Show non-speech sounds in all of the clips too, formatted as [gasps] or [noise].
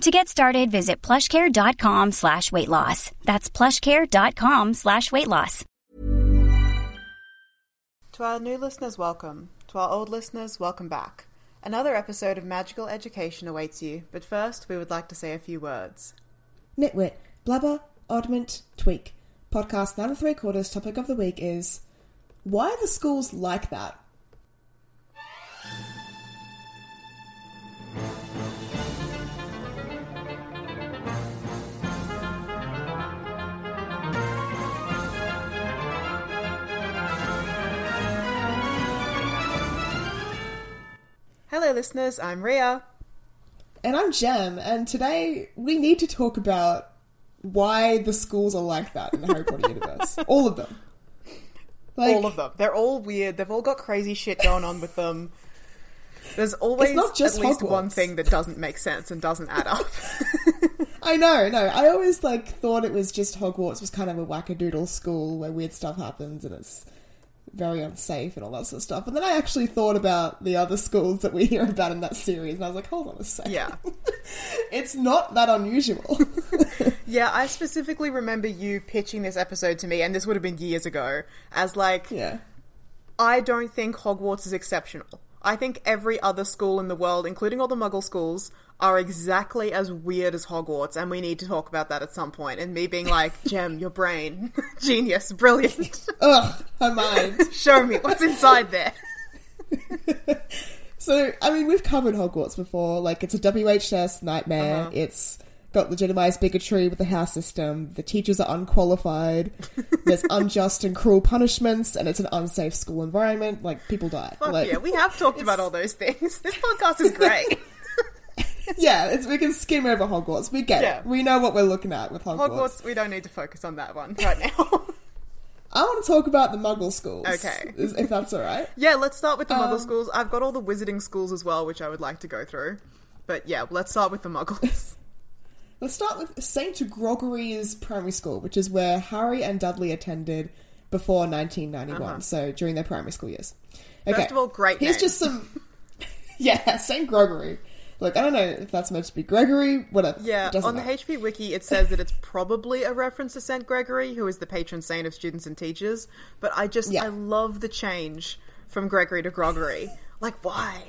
To get started, visit plushcare.com slash weight loss. That's plushcare.com slash weight loss. To our new listeners, welcome. To our old listeners, welcome back. Another episode of Magical Education awaits you, but first we would like to say a few words. Nitwit, blubber, oddment, tweak. Podcast nine and three quarters topic of the week is why are the schools like that? Hello, listeners, I'm Ria. And I'm Jem, and today we need to talk about why the schools are like that in the Harry Potter universe. [laughs] All of them. Like, all of them. They're all weird. They've all got crazy shit going on with them. There's always not just at least one thing that doesn't make sense and doesn't add up. [laughs] I know, no. I always like thought it was just Hogwarts was kind of a wackadoodle school where weird stuff happens and it's very unsafe and all that sort of stuff. And then I actually thought about the other schools that we [laughs] hear about in that series, and I was like, hold on a second. yeah. [laughs] It's not that unusual. [laughs] Yeah, I specifically remember you pitching this episode to me, and this would have been years ago, as like, yeah. I don't think Hogwarts is exceptional. I think every other school in the world, including all the Muggle schools, are exactly as weird as Hogwarts, and we need to talk about that at some point. And me being like, [laughs] Gem, your brain, [laughs] genius, brilliant. [laughs] Ugh, her mind. Show me what's inside there. So, I mean, we've covered Hogwarts before. Like, it's a WHS nightmare. Uh-huh. It's got legitimized bigotry with the house system. The teachers are unqualified. [laughs] There's unjust and cruel punishments, and it's an unsafe school environment. Like, people die. Fuck like, yeah, we have talked about all those things. This podcast is great. [laughs] yeah, it's, we can skim over Hogwarts. We get Yeah. it. We know what we're looking at with Hogwarts. Hogwarts, we don't need to focus on that one right now. [laughs] I want to talk about the Muggle schools. Okay. If that's all right. yeah, let's start with the Muggle Um, schools. I've got all the Wizarding schools as well, which I would like to go through. But yeah, let's start with the Muggles. Let's start with St. Grogory's Primary School, which is where Harry and Dudley attended before 1991, so during their primary school years. Okay. Uh-huh. First of all, great Here's name. just some. [laughs] yeah, St. Grogory. Look, I don't know if that's meant to be Gregory, whatever. Yeah, on the. HP Wiki, it says that it's probably a reference to Saint Gregory, who is the patron saint of students and teachers. But I just, Yeah. I love the change from Gregory to Grogory. Like, why?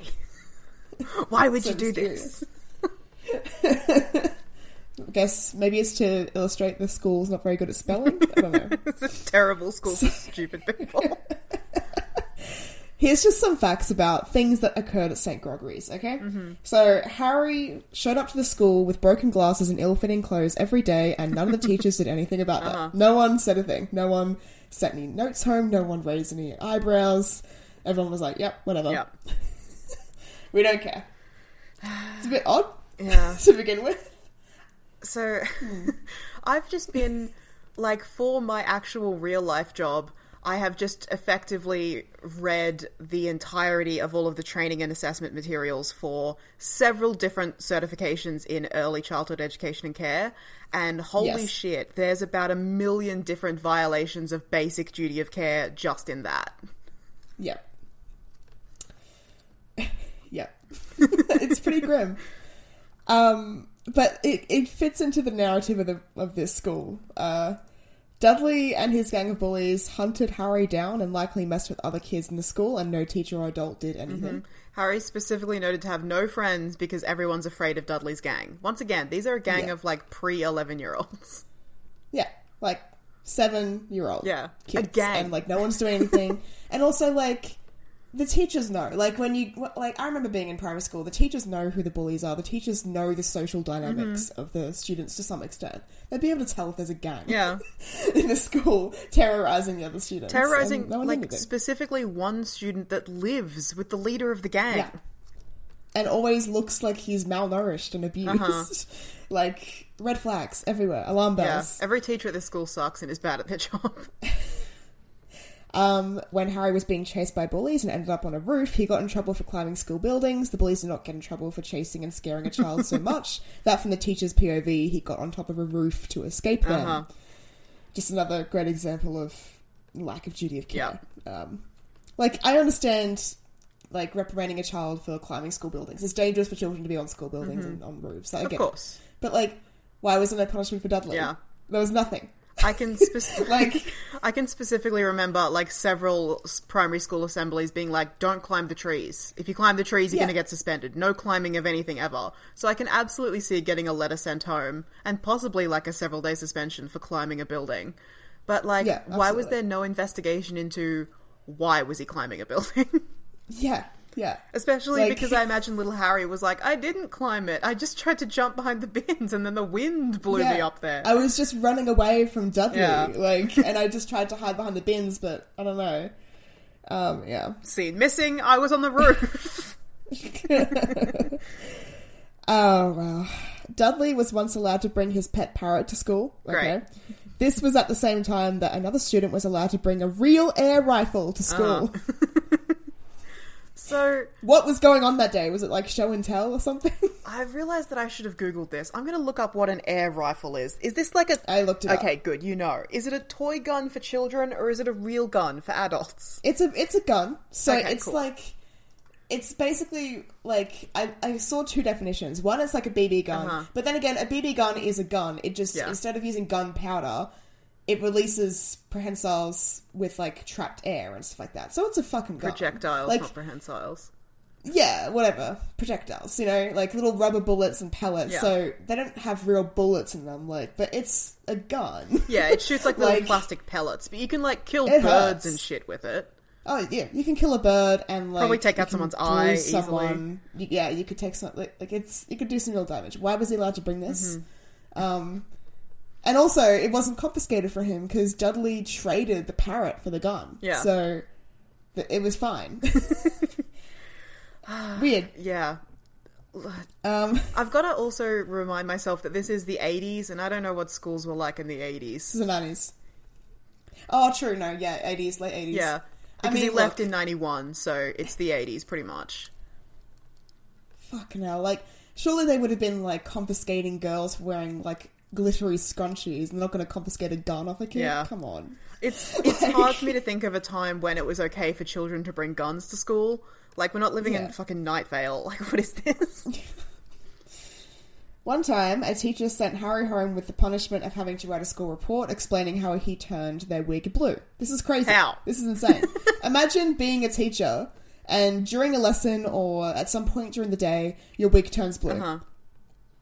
[laughs] Why would So you do mysterious. this? [laughs] I guess maybe it's to illustrate the school's not very good at spelling. I don't know. [laughs] It's a terrible school for stupid people. [laughs] Here's just some facts about things that occurred at St. Grogory's, okay? Mm-hmm. So, Harry showed up to the school with broken glasses and ill fitting clothes every day, and none of the teachers did anything about Uh-huh. that. No one said a thing. No one sent any notes home. No one raised any eyebrows. Everyone was like, yep, whatever. yeah. [laughs] We don't care. It's a bit odd Yeah. to begin with. So, [laughs] I've just been like for my actual real life job. I have just effectively read the entirety of all of the training and assessment materials for several different certifications in early childhood education and care. And holy Yes. shit, there's about a million different violations of basic duty of care just in that. Yep. [laughs] yep. [laughs] it's pretty grim. Um, but it, it fits into the narrative of the of this school. Uh, Dudley and his gang of bullies hunted Harry down and likely messed with other kids in the school, and no teacher or adult did anything. Harry's specifically noted to have no friends because everyone's afraid of Dudley's gang. Once again, these are a gang Yeah. of like pre 11 year olds. [laughs] Yeah, like seven year old. Yeah, a gang. and like no one's doing anything. [laughs] and also like the teachers know. Like when you like, I remember being in primary school. The teachers know who the bullies are. The teachers know the social dynamics Mm-hmm. of the students to some extent. They'd be able to tell if there's a gang. Yeah. [laughs] in the school terrorizing the other students. terrorizing no like specifically one student that lives with the leader of the gang. Yeah. and always looks like he's malnourished and abused. Uh-huh. [laughs] like red flags everywhere, alarm Yeah. bells. Every teacher at this school sucks and is bad at their [laughs] job. Um, when Harry was being chased by bullies and ended up on a roof, he got in trouble for climbing school buildings. The bullies did not get in trouble for chasing and scaring a child so [laughs] much that, from the teacher's POV, he got on top of a roof to escape them. Uh-huh. Just another great example of lack of duty of care. Um, like, I understand, like, reprimanding a child for climbing school buildings. It's dangerous for children to be on school buildings and on roofs. I Mm-hmm. Of get it. course. But, like, why wasn't there punishment for Dudley? Yeah. There was nothing. I can [laughs] Like- I can specifically remember like several primary school assemblies being like, "Don't climb the trees. If you climb the trees, you're Yeah. going to get suspended. No climbing of anything ever." So I can absolutely see getting a letter sent home and possibly like a several day suspension for climbing a building. But like, Yeah, why was there no investigation into why was he climbing a building? [laughs] Yeah, yeah. Especially Like- because I imagine little Harry was like, "I didn't climb it. I just tried to jump behind the bins, and then the wind blew me up there." I was just running away from Dudley, Yeah. [laughs] like, and I just tried to hide behind the bins, but I don't know. Um, yeah. Scene missing. I was on the roof. [laughs] Oh wow. Dudley was once allowed to bring his pet parrot to school. Okay. Great. This was at the same time that another student was allowed to bring a real air rifle to school. [laughs] so what was going on that day? Was it like show and tell or something? [laughs] I've realized that I should have googled this. I'm going to look up what an air rifle is. Is this like a? I looked it up. Okay, good. You know, is it a toy gun for children or is it a real gun for adults? It's a it's a gun. So Okay, it's cool. like it's basically like I, I saw two definitions. One is like a BB gun, Uh-huh. but then again, a BB gun is a gun. It just Yeah. instead of using gunpowder, it releases prehensiles with like trapped air and stuff like that. So it's a fucking gun. Projectiles, Like not prehensile. yeah, whatever projectiles. You know, like little rubber bullets and pellets. Yeah. So they don't have real bullets in them. Like, but it's a gun. Yeah, it shoots like [laughs] little Like- plastic pellets, but you can like kill birds hurts. and shit with it. Oh yeah, you can kill a bird and like Probably take out someone's eye easily. Someone. You- Yeah, you could take some like, like it's you could do some real damage. Why was he allowed to bring this? Mm-hmm. Um, and also it wasn't confiscated for him because Dudley traded the parrot for the gun. Yeah. so th- it was fine. [laughs] [laughs] Weird. Yeah. Um, [laughs] I've got to also remind myself that this is the 80s, and I don't know what schools were like in the 80s. the nineties. Oh, true. No, yeah, eighties, late eighties. Yeah. I Because he mean, left in 91, so it's the 80s pretty much. Fucking hell! Like, surely they would have been like confiscating girls for wearing like glittery scrunchies. They're not going to confiscate a gun off a kid. Yeah. Come on. It's [laughs] it's Like- hard for me to think of a time when it was okay for children to bring guns to school. Like we're not living Yeah. in fucking Night Vale. [laughs] Like what is this? [laughs] One time, a teacher sent Harry home with the punishment of having to write a school report explaining how he turned their wig blue. This is crazy. How? This is insane. Imagine being a teacher and during a lesson or at some point during the day, your wig turns blue. Uh-huh.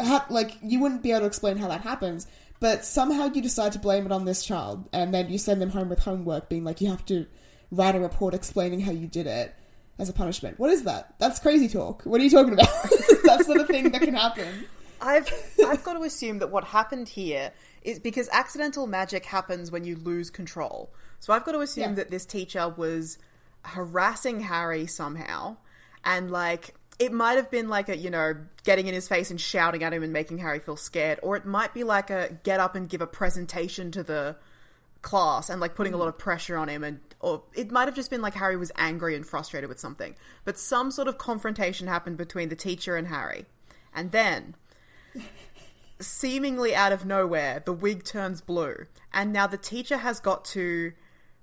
How, like, you wouldn't be able to explain how that happens, but somehow you decide to blame it on this child and then you send them home with homework being like, you have to write a report explaining how you did it as a punishment. What is that? That's crazy talk. What are you talking about? [laughs] That's not a thing that can happen. I've I've got to assume that what happened here is because accidental magic happens when you lose control. So I've got to assume Yeah. that this teacher was harassing Harry somehow, and like it might have been like a you know getting in his face and shouting at him and making Harry feel scared, or it might be like a get up and give a presentation to the class and like putting a mm. lot of pressure on him and or it might have just been like Harry was angry and frustrated with something. But some sort of confrontation happened between the teacher and Harry. And then [laughs] seemingly out of nowhere, the wig turns blue. And now the teacher has got to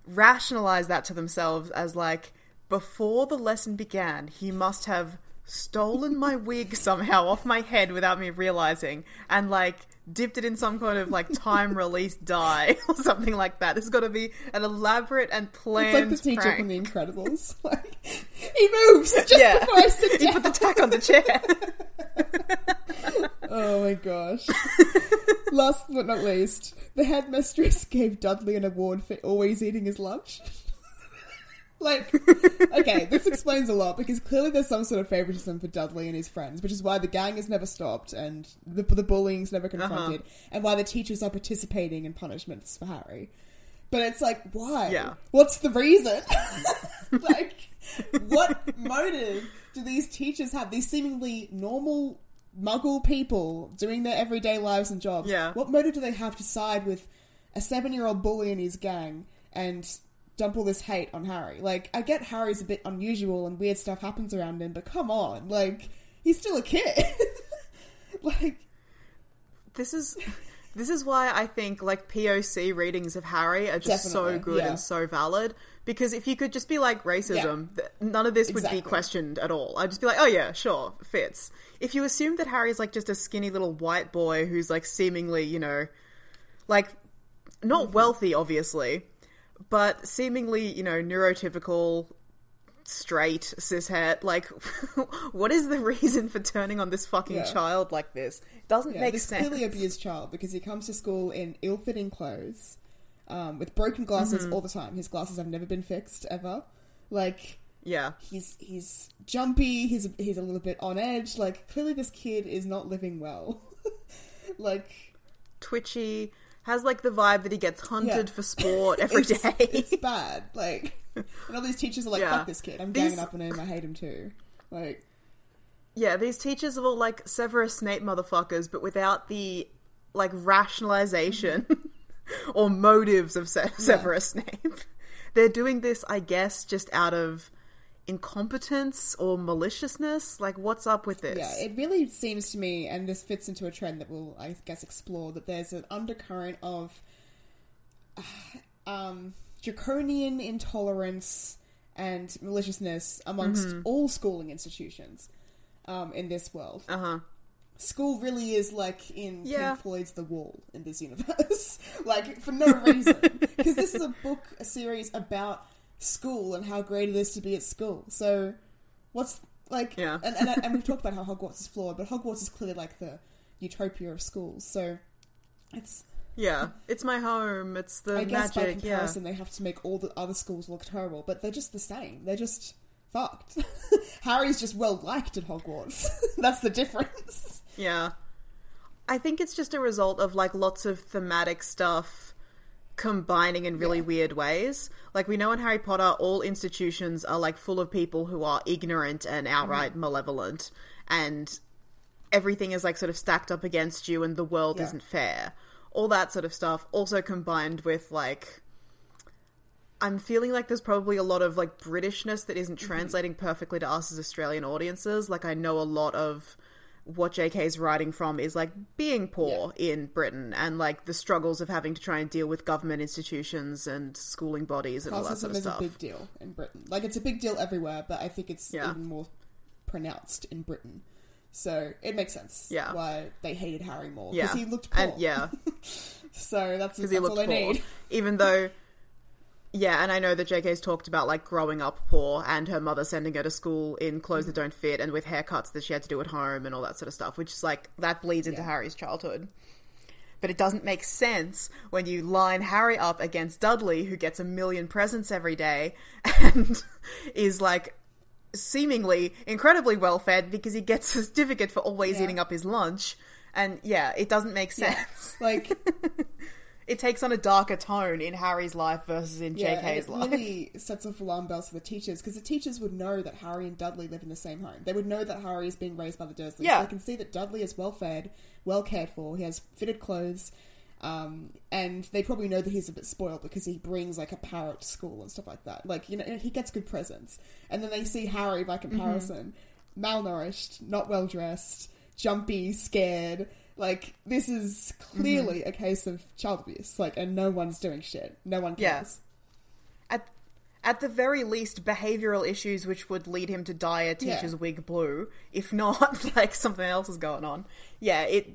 rationalize that to themselves as like, before the lesson began, he must have stolen my wig somehow off my head without me realizing and like dipped it in some kind of like time release dye [laughs] or something like that. This has got to be an elaborate and It's planned like the teacher prank. from The Incredibles. [laughs] Like, he moves just yeah, before I sit down. he put the tack on the chair. [laughs] Oh my gosh. Last but not least, the headmistress gave Dudley an award for always eating his lunch. Like, okay, this explains a lot because clearly there's some sort of favoritism for Dudley and his friends, which is why the gang has never stopped and the, the bullying's never uh-huh. confronted, and why the teachers are participating in punishments for Harry. But it's like, why? Yeah. What's the reason? [laughs] like, what motive do these teachers have? These seemingly normal muggle people doing their everyday lives and jobs. Yeah. What motive do they have to side with a seven year old bully and his gang and dump all this hate on Harry. Like, I get Harry's a bit unusual and weird stuff happens around him, but come on, like, he's still a kid. [laughs] like, this is this is why I think like POC readings of Harry are just Definitely, so good yeah. and so valid. Because if you could just be like racism, th- none of this would be questioned at all. I'd just be like, oh yeah, sure, fits. If you assume that Harry's like just a skinny little white boy who's like seemingly, you know, like not Mm-hmm. wealthy, obviously, but seemingly, you know, neurotypical, straight, cishet, like, [laughs] what is the reason for turning on this fucking Yeah. child like this? Doesn't yeah, make this sense. clearly abused child because he comes to school in ill-fitting clothes, um, with broken glasses Mm-hmm. all the time. His glasses have never been fixed ever. Like, yeah. he's he's jumpy. He's he's a little bit on edge. Like, clearly this kid is not living well. [laughs] like, twitchy, has like the vibe that he gets hunted Yeah. for sport [laughs] every day. it's, it's bad. Like, and all these teachers are like, Yeah. "Fuck this kid. I'm These- ganging up on him. I hate him too." Like, yeah, these teachers are all like Severus Snape motherfuckers, but without the like rationalization [laughs] or motives of Se- Severus Snape. [laughs] They're doing this, I guess, just out of incompetence or maliciousness. Like, what's up with this? Yeah, it really seems to me, and this fits into a trend that we'll, I guess, explore, that there's an undercurrent of uh, [sighs] um, draconian intolerance and maliciousness amongst Mm-hmm. all schooling institutions um, in this world. uh huh. School really is like in Yeah. Pink Floyd's The Wall in this universe. [laughs] like, for no reason. [laughs] Because this is a book, a series about school and how great it is to be at school. So, what's like. Yeah. And, and, and we've talked about how Hogwarts is flawed, but Hogwarts is clearly like the utopia of schools. So, it's. Yeah, it's my home. It's the I guess by magic. Yeah, comparison, they have to make all the other schools look terrible, but they're just the same. They're just fucked. [laughs] Harry's just well liked at Hogwarts. [laughs] That's the difference. Yeah. I think it's just a result of like lots of thematic stuff combining in really Yeah. weird ways. Like we know in Harry Potter all institutions are like full of people who are ignorant and outright Mm-hmm. malevolent and everything is like sort of stacked up against you and the world Yeah. isn't fair. All that sort of stuff also combined with like I'm feeling like there's probably a lot of like Britishness that isn't translating perfectly to us as Australian audiences. Like I know a lot of what JK's writing from is like being poor in Britain and like the struggles of having to try and deal with government institutions and schooling bodies and all that Classism sort of is stuff. a big deal in Britain. Like it's a big deal everywhere, but I think it's Yeah. even more pronounced in Britain. So it makes sense Yeah. why they hated Harry more Yeah, because he looked poor. and yeah, [laughs] so that's, because that's he all looked poor. need. Even though, yeah, and I know that JK's talked about like growing up poor and her mother sending her to school in clothes that don't fit and with haircuts that she had to do at home and all that sort of stuff, which is like that bleeds into Yeah. Harry's childhood. But it doesn't make sense when you line Harry up against Dudley, who gets a million presents every day [laughs] and is like seemingly incredibly well fed because he gets a certificate for always Yeah. eating up his lunch. And yeah, it doesn't make sense. Like [laughs] It takes on a darker tone in Harry's life versus in yeah, JK's it life. really [laughs] sets off alarm bells for the teachers because the teachers would know that Harry and Dudley live in the same home. They would know that Harry is being raised by the Dursleys. Yeah. They can see that Dudley is well fed, well cared for. He has fitted clothes. Um, and they probably know that he's a bit spoiled because he brings like a parrot to school and stuff like that. Like you know, he gets good presents. And then they see Harry by comparison, malnourished, not well dressed, jumpy, scared. Like this is clearly a case of child abuse. Like, and no one's doing shit. No one Yeah. cares. At at the very least, behavioral issues which would lead him to dye a Yeah. teacher's wig blue, if not [laughs] like something else is going on. Yeah, it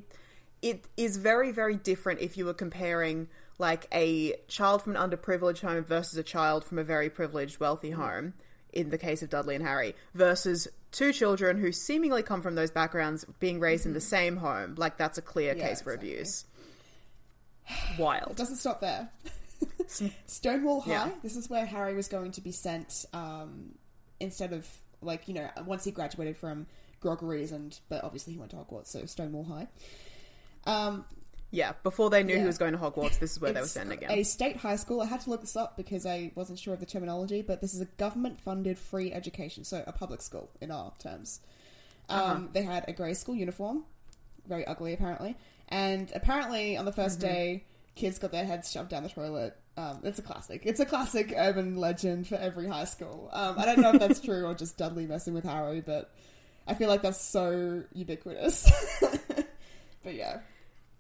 it is very very different if you were comparing like a child from an underprivileged home versus a child from a very privileged wealthy Mm. home in the case of Dudley and Harry versus two children who seemingly come from those backgrounds being raised in the same home like that's a clear Mm-hmm. Yeah, case for exactly. abuse [sighs] It wild doesn't stop there. [laughs] [laughs] Stonewall High. Yeah. This is where Harry was going to be sent um, instead of like you know once he graduated from Grogory's and but obviously he went to Hogwarts, so Stonewall High. Um, yeah before they knew Yeah. he was going to Hogwarts this is where they were sending him a state high school. I had to look this up because I wasn't sure of the terminology, but this is a government-funded free education, so a public school in our terms. Um, Uh-huh. They had a grey school uniform, very ugly apparently, and apparently on the 1st Mm-hmm. day kids got their heads shoved down the toilet. Um, it's a classic. It's a classic urban legend for every high school. Um, I don't know if that's true or just Dudley messing with Harry, but I feel like that's so ubiquitous. [laughs] but yeah.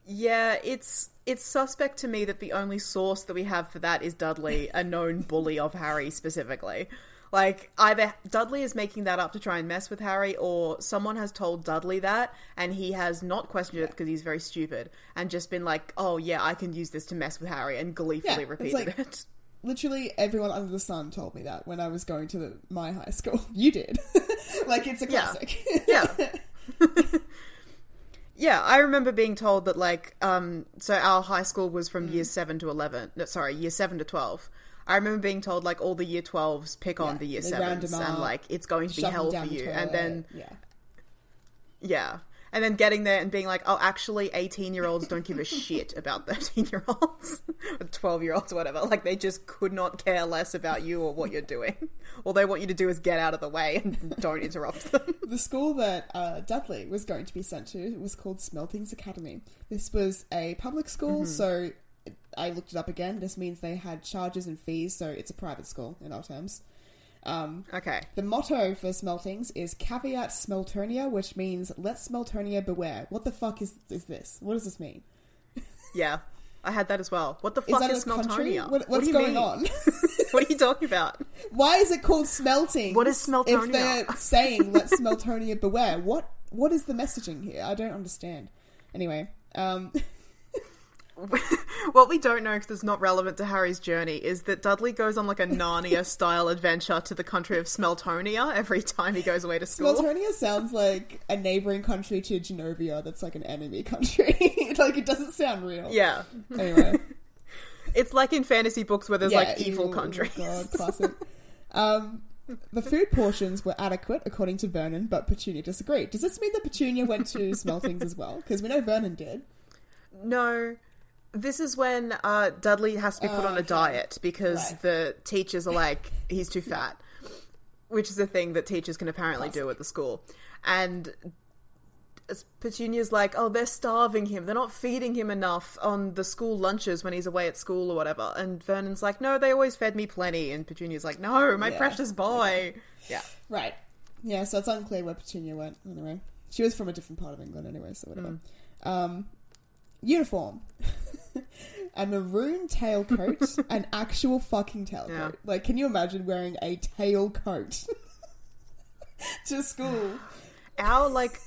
Yeah, it's it's suspect to me that the only source that we have for that is Dudley, a known bully of Harry specifically. Like either Dudley is making that up to try and mess with Harry, or someone has told Dudley that, and he has not questioned it because he's very stupid, and just been like, "Oh yeah, I can use this to mess with Harry," and gleefully Yeah, it's repeated like- it. Literally everyone under the sun told me that when I was going to the, my high school. [laughs] You did. [laughs] like it's a classic. Yeah. yeah, [laughs] I remember being told that like um so our high school was from Mm. year 7 to 11. No, sorry, year 7 to 12. I remember being told like all the year 12s pick on the year 7s and like it's going to be hell for you. And then yeah. yeah. And then getting there and being like, oh, actually, 18 year olds don't give a shit about 13 year olds [laughs] or 12 year olds or whatever. Like, they just could not care less about you or what you're doing. All they want you to do is get out of the way and don't interrupt them. [laughs] The school that uh, Dudley was going to be sent to was called Smeltings Academy. This was a public school, Mm-hmm. so I looked it up again. This means they had charges and fees, so it's a private school in our terms. Um, Okay. the motto for Smeltings is Caveat Smeltonia, which means Let Smeltonia beware. What the fuck is, is this? What does this mean? [laughs] Yeah. I had that as well. What the fuck is, country? Smeltonia? What, what's you going mean? on? [laughs] What are you talking about? Why is it called smelting? What is Smeltonia? If they're saying let Smeltonia beware, what what is the messaging here? I don't understand. Anyway, um, [laughs] [laughs] what we don't know because it's not relevant to Harry's journey is that Dudley goes on like a Narnia [laughs] style adventure to the country of Smeltonia every time he goes away to school. Smeltonia sounds like a neighboring country to Genovia that's like an enemy country. [laughs] like it doesn't sound real. Yeah. Anyway, It's like in fantasy books where there's yeah, like evil countries. God, classic. Um, the food portions were adequate according to Vernon, but Petunia disagreed. Does this mean that Petunia went to Smeltings as well? Because we know Vernon did. No. This is when uh, Dudley has to be put Oh, on a okay. diet because Right. the teachers are like, he's too fat, which is a thing that teachers can apparently do at the school. And Petunia's like, oh, they're starving him. They're not feeding him enough on the school lunches when he's away at school or whatever. And Vernon's like, no, they always fed me plenty. And Petunia's like, no, my Yeah. precious boy. Yeah. Right. Yeah, so it's unclear where Petunia went. Anyway, she was from a different part of England anyway, so whatever. Um, uniform. [laughs] a maroon tailcoat, [laughs] an actual fucking tailcoat. Yeah. Like, can you imagine wearing a tailcoat [laughs] to school? our like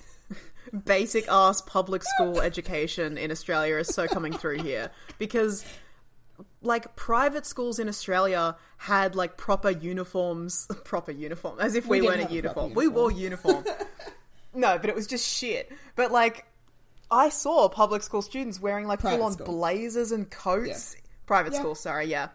basic ass public school education in Australia is so coming through here because like private schools in Australia had like proper uniforms, proper uniform, as if we, We weren't a proper uniform. We wore uniform. no, but it was just shit. But like, I saw public school students wearing like Private full on school. blazers and coats. Private Yeah. school, sorry, yeah.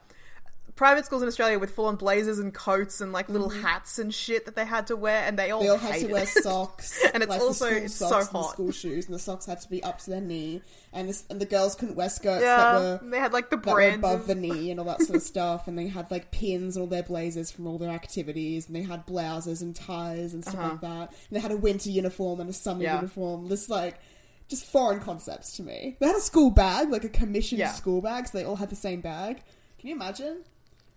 Private schools in Australia with full on blazers and coats and like little Mm-hmm. hats and shit that they had to wear, and they all They all had hated to wear it. socks, [laughs] And it's like also- the school it's so socks and the hot. school shoes, and the socks had to be up to their knee, and this, and the girls couldn't wear skirts Yeah, that were they had like the that were above of- the knee and all that sort of [laughs] stuff, and they had like pins on all their blazers from all their activities, and they had blouses and ties and stuff like that, and they had a winter uniform and a summer Uh-huh. Yeah. uniform. This like just foreign concepts to me. They had a school bag, like a commissioned Yeah. school bag, so they all had the same bag. Can you imagine?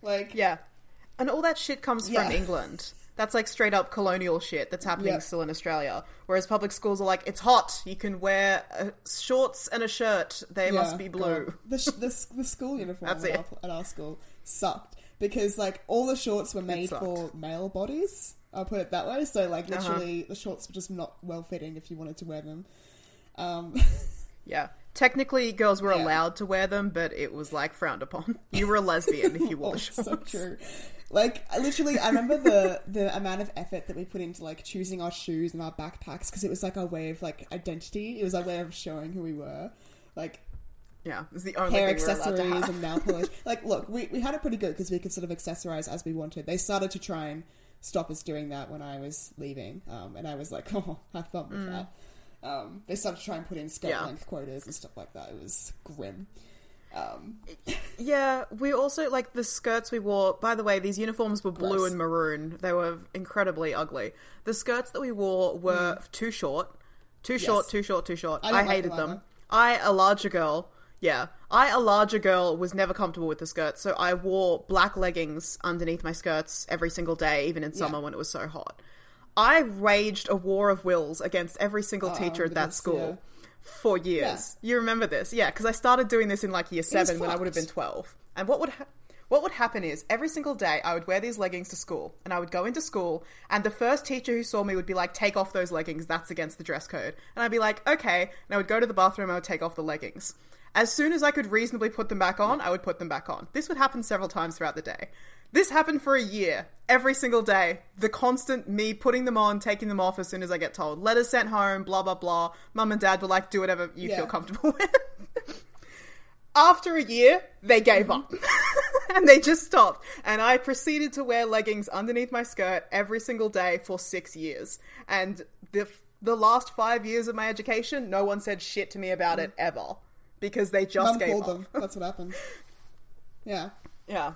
Like, Yeah. And all that shit comes from England. That's like straight up colonial shit that's happening still in Australia. Whereas public schools are like, it's hot. You can wear uh, shorts and a shirt. They Yeah, must be blue. God. The, sh- the, s- the school [laughs] uniform That's at. Our, at our school sucked because like all the shorts were made sucked. for male bodies. I'll put it that way. So like Uh-huh. literally, the shorts were just not well fitting if you wanted to wear them. Um, [laughs] Yeah. Technically, girls were Yeah. allowed to wear them, but it was like frowned upon. [laughs] You were a lesbian if you wore [laughs] oh, the shorts. so true. Like I literally, I remember the the amount of effort that we put into like choosing our shoes and our backpacks because it was like our way of like identity. It was our way of showing who we were. Like Yeah, it's the only hair thing we're to accessories and nail polish. like, look, we, we had it pretty good because we could sort of accessorize as we wanted. They started to try and stop us doing that when I was leaving, um, and I was like, oh, have fun with that. Um, they started to try and put in skirt Mm. Yeah. length quotas and stuff like that. It was grim. Um, Yeah, we also like the skirts we wore. By the way, these uniforms were blue Gross. and maroon. They were incredibly ugly. The skirts that we wore were too short, too short, too short, too short. I I, didn't like hated them them. either. I, a larger girl, Yeah. I, a larger girl, was never comfortable with the skirts, so I wore black leggings underneath my skirts every single day, even in summer Yeah. when it was so hot. I waged a war of wills against every single teacher at that school for years. You remember this? Yeah, because I started doing this in like year seven when I would have been 12. And what would ha- what would happen is every single day I would wear these leggings to school and I would go into school and the first teacher who saw me would be like take off those leggings. That's against the dress code. And I'd be like okay. And I would go to the bathroom I would take off the leggings. As soon as I could reasonably put them back on I would put them back on. This would happen several times throughout the day this happened for a year every single day the constant me putting them on taking them off as soon as I get told letters sent home blah blah blah mum and dad were like do whatever you Yeah. feel comfortable [laughs] with after a year, they gave up. [laughs] and they just stopped. And I proceeded to wear leggings underneath my skirt every single day for six years. And the, the last five years of my education, no one said shit to me about it ever. Because they just Mum gave up. them. That's what happened. [laughs] Yeah. Yeah.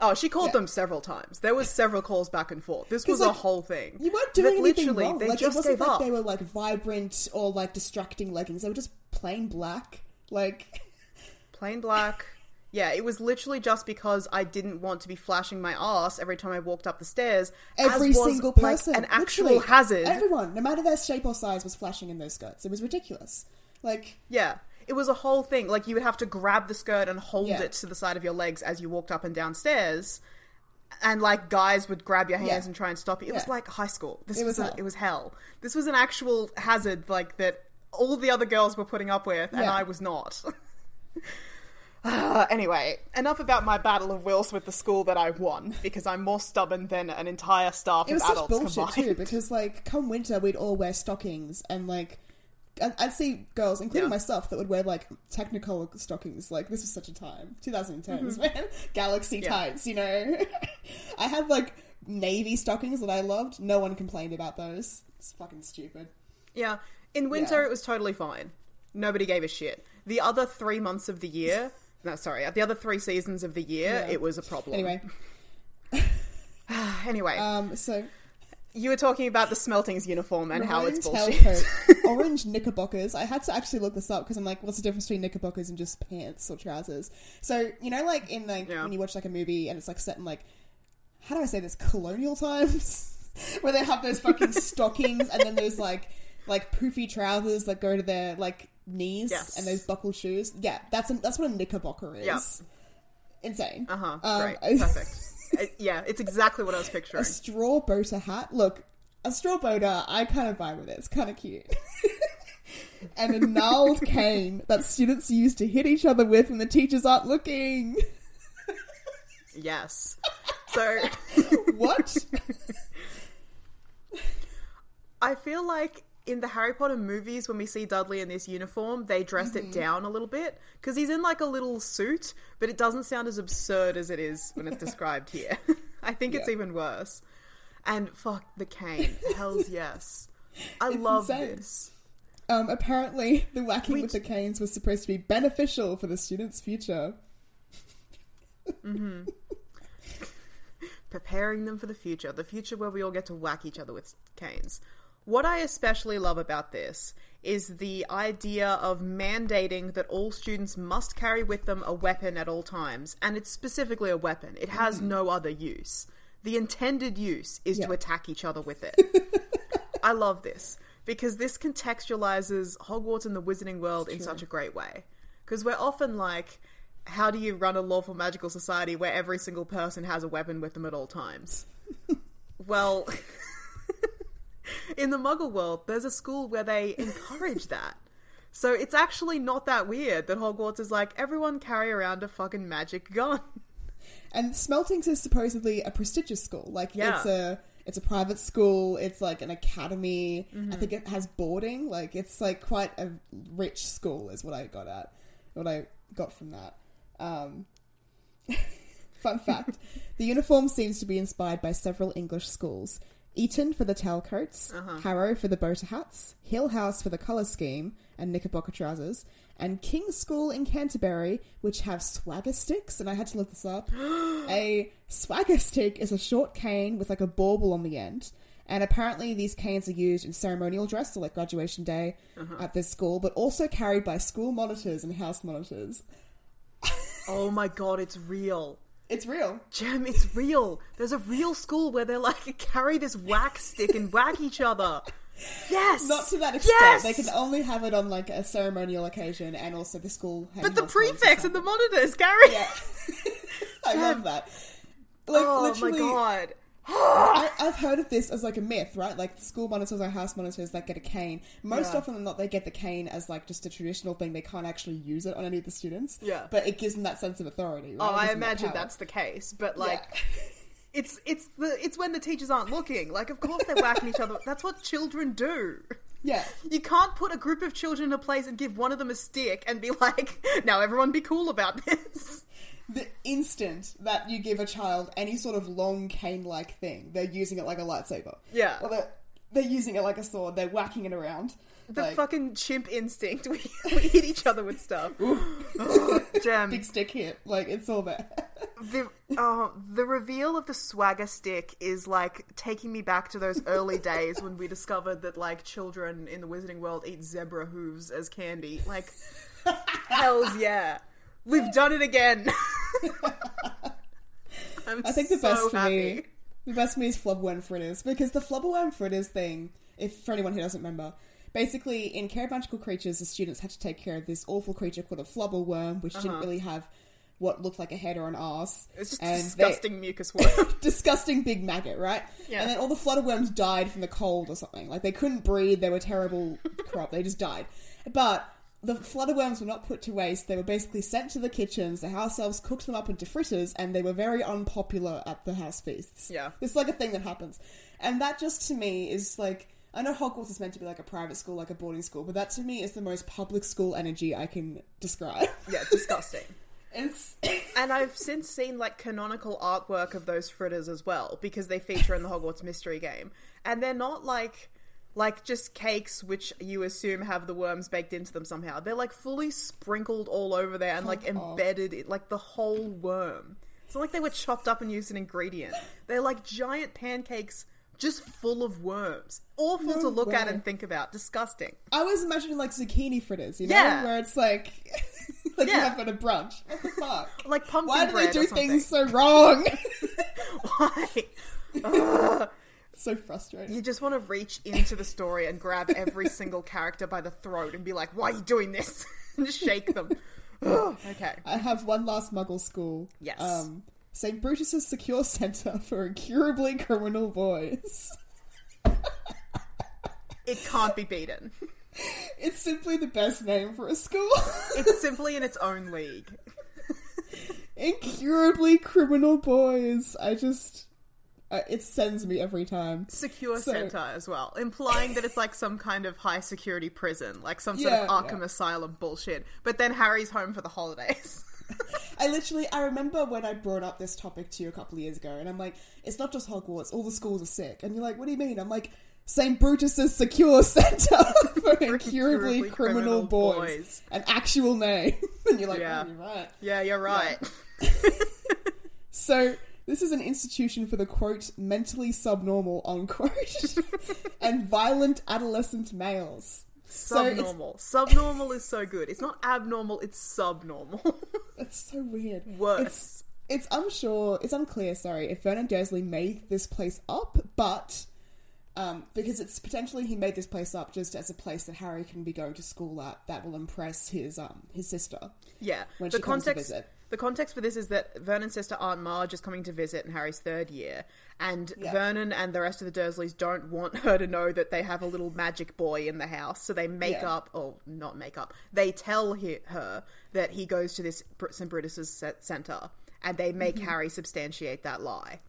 Oh, she called Yeah. them several times. There was several calls back and forth. This was a whole thing. You weren't doing But anything wrong. They like, it wasn't gave like up. they were like vibrant or like distracting leggings. They were just plain black. Like, [laughs] plain black. Yeah, it was literally just because I didn't want to be flashing my ass every time I walked up the stairs. every single like, person, an actual literally, hazard. Everyone, no matter their shape or size, was flashing in those skirts. It was ridiculous. Like, Yeah, it was a whole thing. Like you would have to grab the skirt and hold Yeah. it to the side of your legs as you walked up and downstairs. And like guys would grab your hands Yeah. and try and stop you. It was like high school. This It was, was a, it was hell. This was an actual hazard like that all the other girls were putting up with, and Yeah. I was not. [laughs] Ah, anyway, enough about my battle of wills with the school that I won because I'm more stubborn than an entire staff it was of such adults bullshit combined. too. Because like, come winter, we'd all wear stockings and like. I'd I'd see girls, including Yeah. myself, that would wear like Technicolor stockings. Like this was such a time, 2010s, Mm-hmm. man. [laughs] Galaxy tights, you know. [laughs] I had like navy stockings that I loved. No one complained about those. It's fucking stupid. Yeah. In winter, Yeah. it was totally fine. Nobody gave a shit. The other three months of the year, [laughs] no, sorry, the other three seasons of the year, Yeah. it was a problem. Anyway, [sighs] anyway, [sighs] um, so you were talking about the Smeltings uniform and how it's bullshit. [laughs] orange knickerbockers. I had to actually look this up because I'm like, what's the difference between knickerbockers and just pants or trousers? So you know, like in like Yeah. when you watch like a movie and it's like set in like, how do I say this? Colonial times, [laughs] where they have those fucking [laughs] stockings and then those like like poofy trousers that go to their like knees Yes. and those buckled shoes. Yeah, that's a, that's what a knickerbocker is. Yep. Insane. Uh huh. Um, Great. Perfect. Uh, yeah, it's exactly what I was picturing. A straw boater hat. Look, a straw boater, I kind of vibe with it. It's kind of cute. [laughs] and a gnarled [laughs] cane that students use to hit each other with when the teachers aren't looking. Yes. So [laughs] What? I feel like in the Harry Potter movies, when we see Dudley in this uniform, they dressed Mm-hmm. it down a little bit because he's in like a little suit, but it doesn't sound as absurd as it is when it's described here. [laughs] I think it's even worse. And fuck the cane, hell's [laughs] yes. I It's love insane. this. um, apparently, the whacking We- with the canes was supposed to be beneficial for the students' future. [laughs] preparing them for the future, the future where we all get to whack each other with canes. What I especially love about this is the idea of mandating that all students must carry with them a weapon at all times, and it's specifically a weapon. It has mm. no other use. The intended use is to attack each other with it. [laughs] I love this because this contextualizes Hogwarts and the Wizarding World in such a great way. Because we're often like, how do you run a lawful magical society where every single person has a weapon with them at all times? [laughs] well, [laughs] in the Muggle world, there's a school where they encourage that. So it's actually not that weird that Hogwarts is like, everyone carry around a fucking magic gun. And Smeltings is supposedly a prestigious school. Like Yeah. it's a it's a private school. It's like an academy. Mm-hmm. I think it has boarding. Like it's like quite a rich school is what I got at. What I got from that. Um, [laughs] fun fact: [laughs] the uniform seems to be inspired by several English schools. Eton for the tailcoats, Uh-huh. Harrow for the boater hats, Hill House for the colour scheme and knickerbocker trousers, and King's School in Canterbury, which have swagger sticks. And I had to look this up. [gasps] a swagger stick is a short cane with like a bauble on the end, And apparently, these canes are used in ceremonial dress, so like graduation day at this school, but also carried by school monitors and house monitors. Oh my god, it's real. It's real. Gem, it's real. There's a real school where they're like [laughs] carry this whack stick and whack each other. Yes. Not to that extent. Yes! They can only have it on like a ceremonial occasion, and also the school. But the prefects and the monitors carry. Yeah. [laughs] I love that. Like Oh literally, my god. I, I've heard of this as like a myth, right? Like school monitors or house monitors that get a cane. Most Yeah. often than not, they get the cane as like just a traditional thing. They can't actually use it on any of the students. Yeah. but it gives them that sense of authority. Right? Oh, I them that imagine that's the case, but like Yeah. [laughs] it's it's the it's when the teachers aren't looking. Like of course they're whacking each other. That's what children do. yeah. You can't put a group of children in a place and give one of them a stick and be like, [laughs] "Now everyone be cool about this." The instant that you give a child any sort of long cane-like thing, they're using it like a lightsaber. Yeah. or they're, they're using it like a sword. They're whacking it around. The like, fucking chimp instinct. [laughs] We, we hit each other with stuff. [laughs] [laughs] Gem. big stick hit. Like it's all there. the oh, the reveal of the swagger stick is like taking me back to those early days when we discovered that like children in the wizarding world eat zebra hooves as candy. Like, hell's yeah, we've done it again. [laughs] I'm I think the so best for happy. me, the best for me is flubworm fritters because the flobberworm fritters thing, if for anyone who doesn't remember, basically in Magical Creatures, the students had to take care of this awful creature called a flobberworm, which didn't really have what looked like a head or an ass. Uh-huh. It's just and disgusting mucus worm. [laughs] Disgusting big maggot, right? Yeah. And then all the flobberworms died from the cold or something. Like they couldn't breathe. They were terrible [laughs] crop. They just died. But the flobberworms were not put to waste. They were basically sent to the kitchens. The house elves cooked them up into fritters, and they were very unpopular at the house feasts. Yeah. it's like a thing that happens, and that just to me is like. I know Hogwarts is meant to be like a private school, like a boarding school, but that to me is the most public school energy I can describe. [laughs] yeah, disgusting. It's [coughs] And I've since seen like canonical artwork of those fritters as well because they feature in the Hogwarts mystery game, and they're not like like just cakes which you assume have the worms baked into them somehow. They're like fully sprinkled all over there and like embedded in like the whole worm. It's not like they were chopped up and used an ingredient. They're like giant pancakes just full of worms. Awful No to look at and think about. Disgusting. I was imagining like zucchini fritters, you know, Yeah. where it's like [laughs] like you Yeah. have at a brunch. What the fuck? [laughs] Like pumpkin Why do they do things so wrong? [laughs] Why? [laughs] so frustrating. You just want to reach into the story and grab every [laughs] single character by the throat and be like, "Why are you doing this?" [laughs] and just shake them. Ugh, okay. I have one last Muggle school. Yes. Um, St. Brutus's Secure Centre for Incurably Criminal Boys. It can't be beaten. It's simply the best name for a school. It's simply in its own league. Incurably Criminal Boys. I just. Uh, it sends me every time. Secure So- center as well, implying that it's like some kind of high security prison, like some sort Yeah, of Arkham yeah. Asylum bullshit. But then Harry's home for the holidays. [laughs] I literally, I remember when I brought up this topic to you a couple of years ago, and I'm like, it's not just Hogwarts, all the schools are sick. And you're like, what do you mean? I'm like, St. Brutus's Secure Centre [laughs] for Incurably Criminal, Criminal boys. Boys. An actual name. [laughs] and you're like, Yeah. oh, you're right. yeah, you're right. So, this is an institution for the quote, mentally subnormal, unquote, [laughs] and violent adolescent males. So Subnormal. Subnormal is so good. It's not abnormal, it's subnormal. [laughs] It's so weird. Worse. It's, it's unsure. It's unclear. Sorry, if Vernon Dursley made this place up, but um, because it's potentially he made this place up just as a place that Harry can be going to school at that will impress his um his sister. Yeah. when the she comes to visit. The context for this is that Vernon's sister Aunt Marge is coming to visit in Harry's third year, and Yeah. Vernon and the rest of the Dursleys don't want [laughs] her to know that they have a little magic boy in the house, so they make Yeah. up, or not make up, they tell he, her that he goes to this St. Brutus's center, and they make Mm-hmm. Harry substantiate that lie.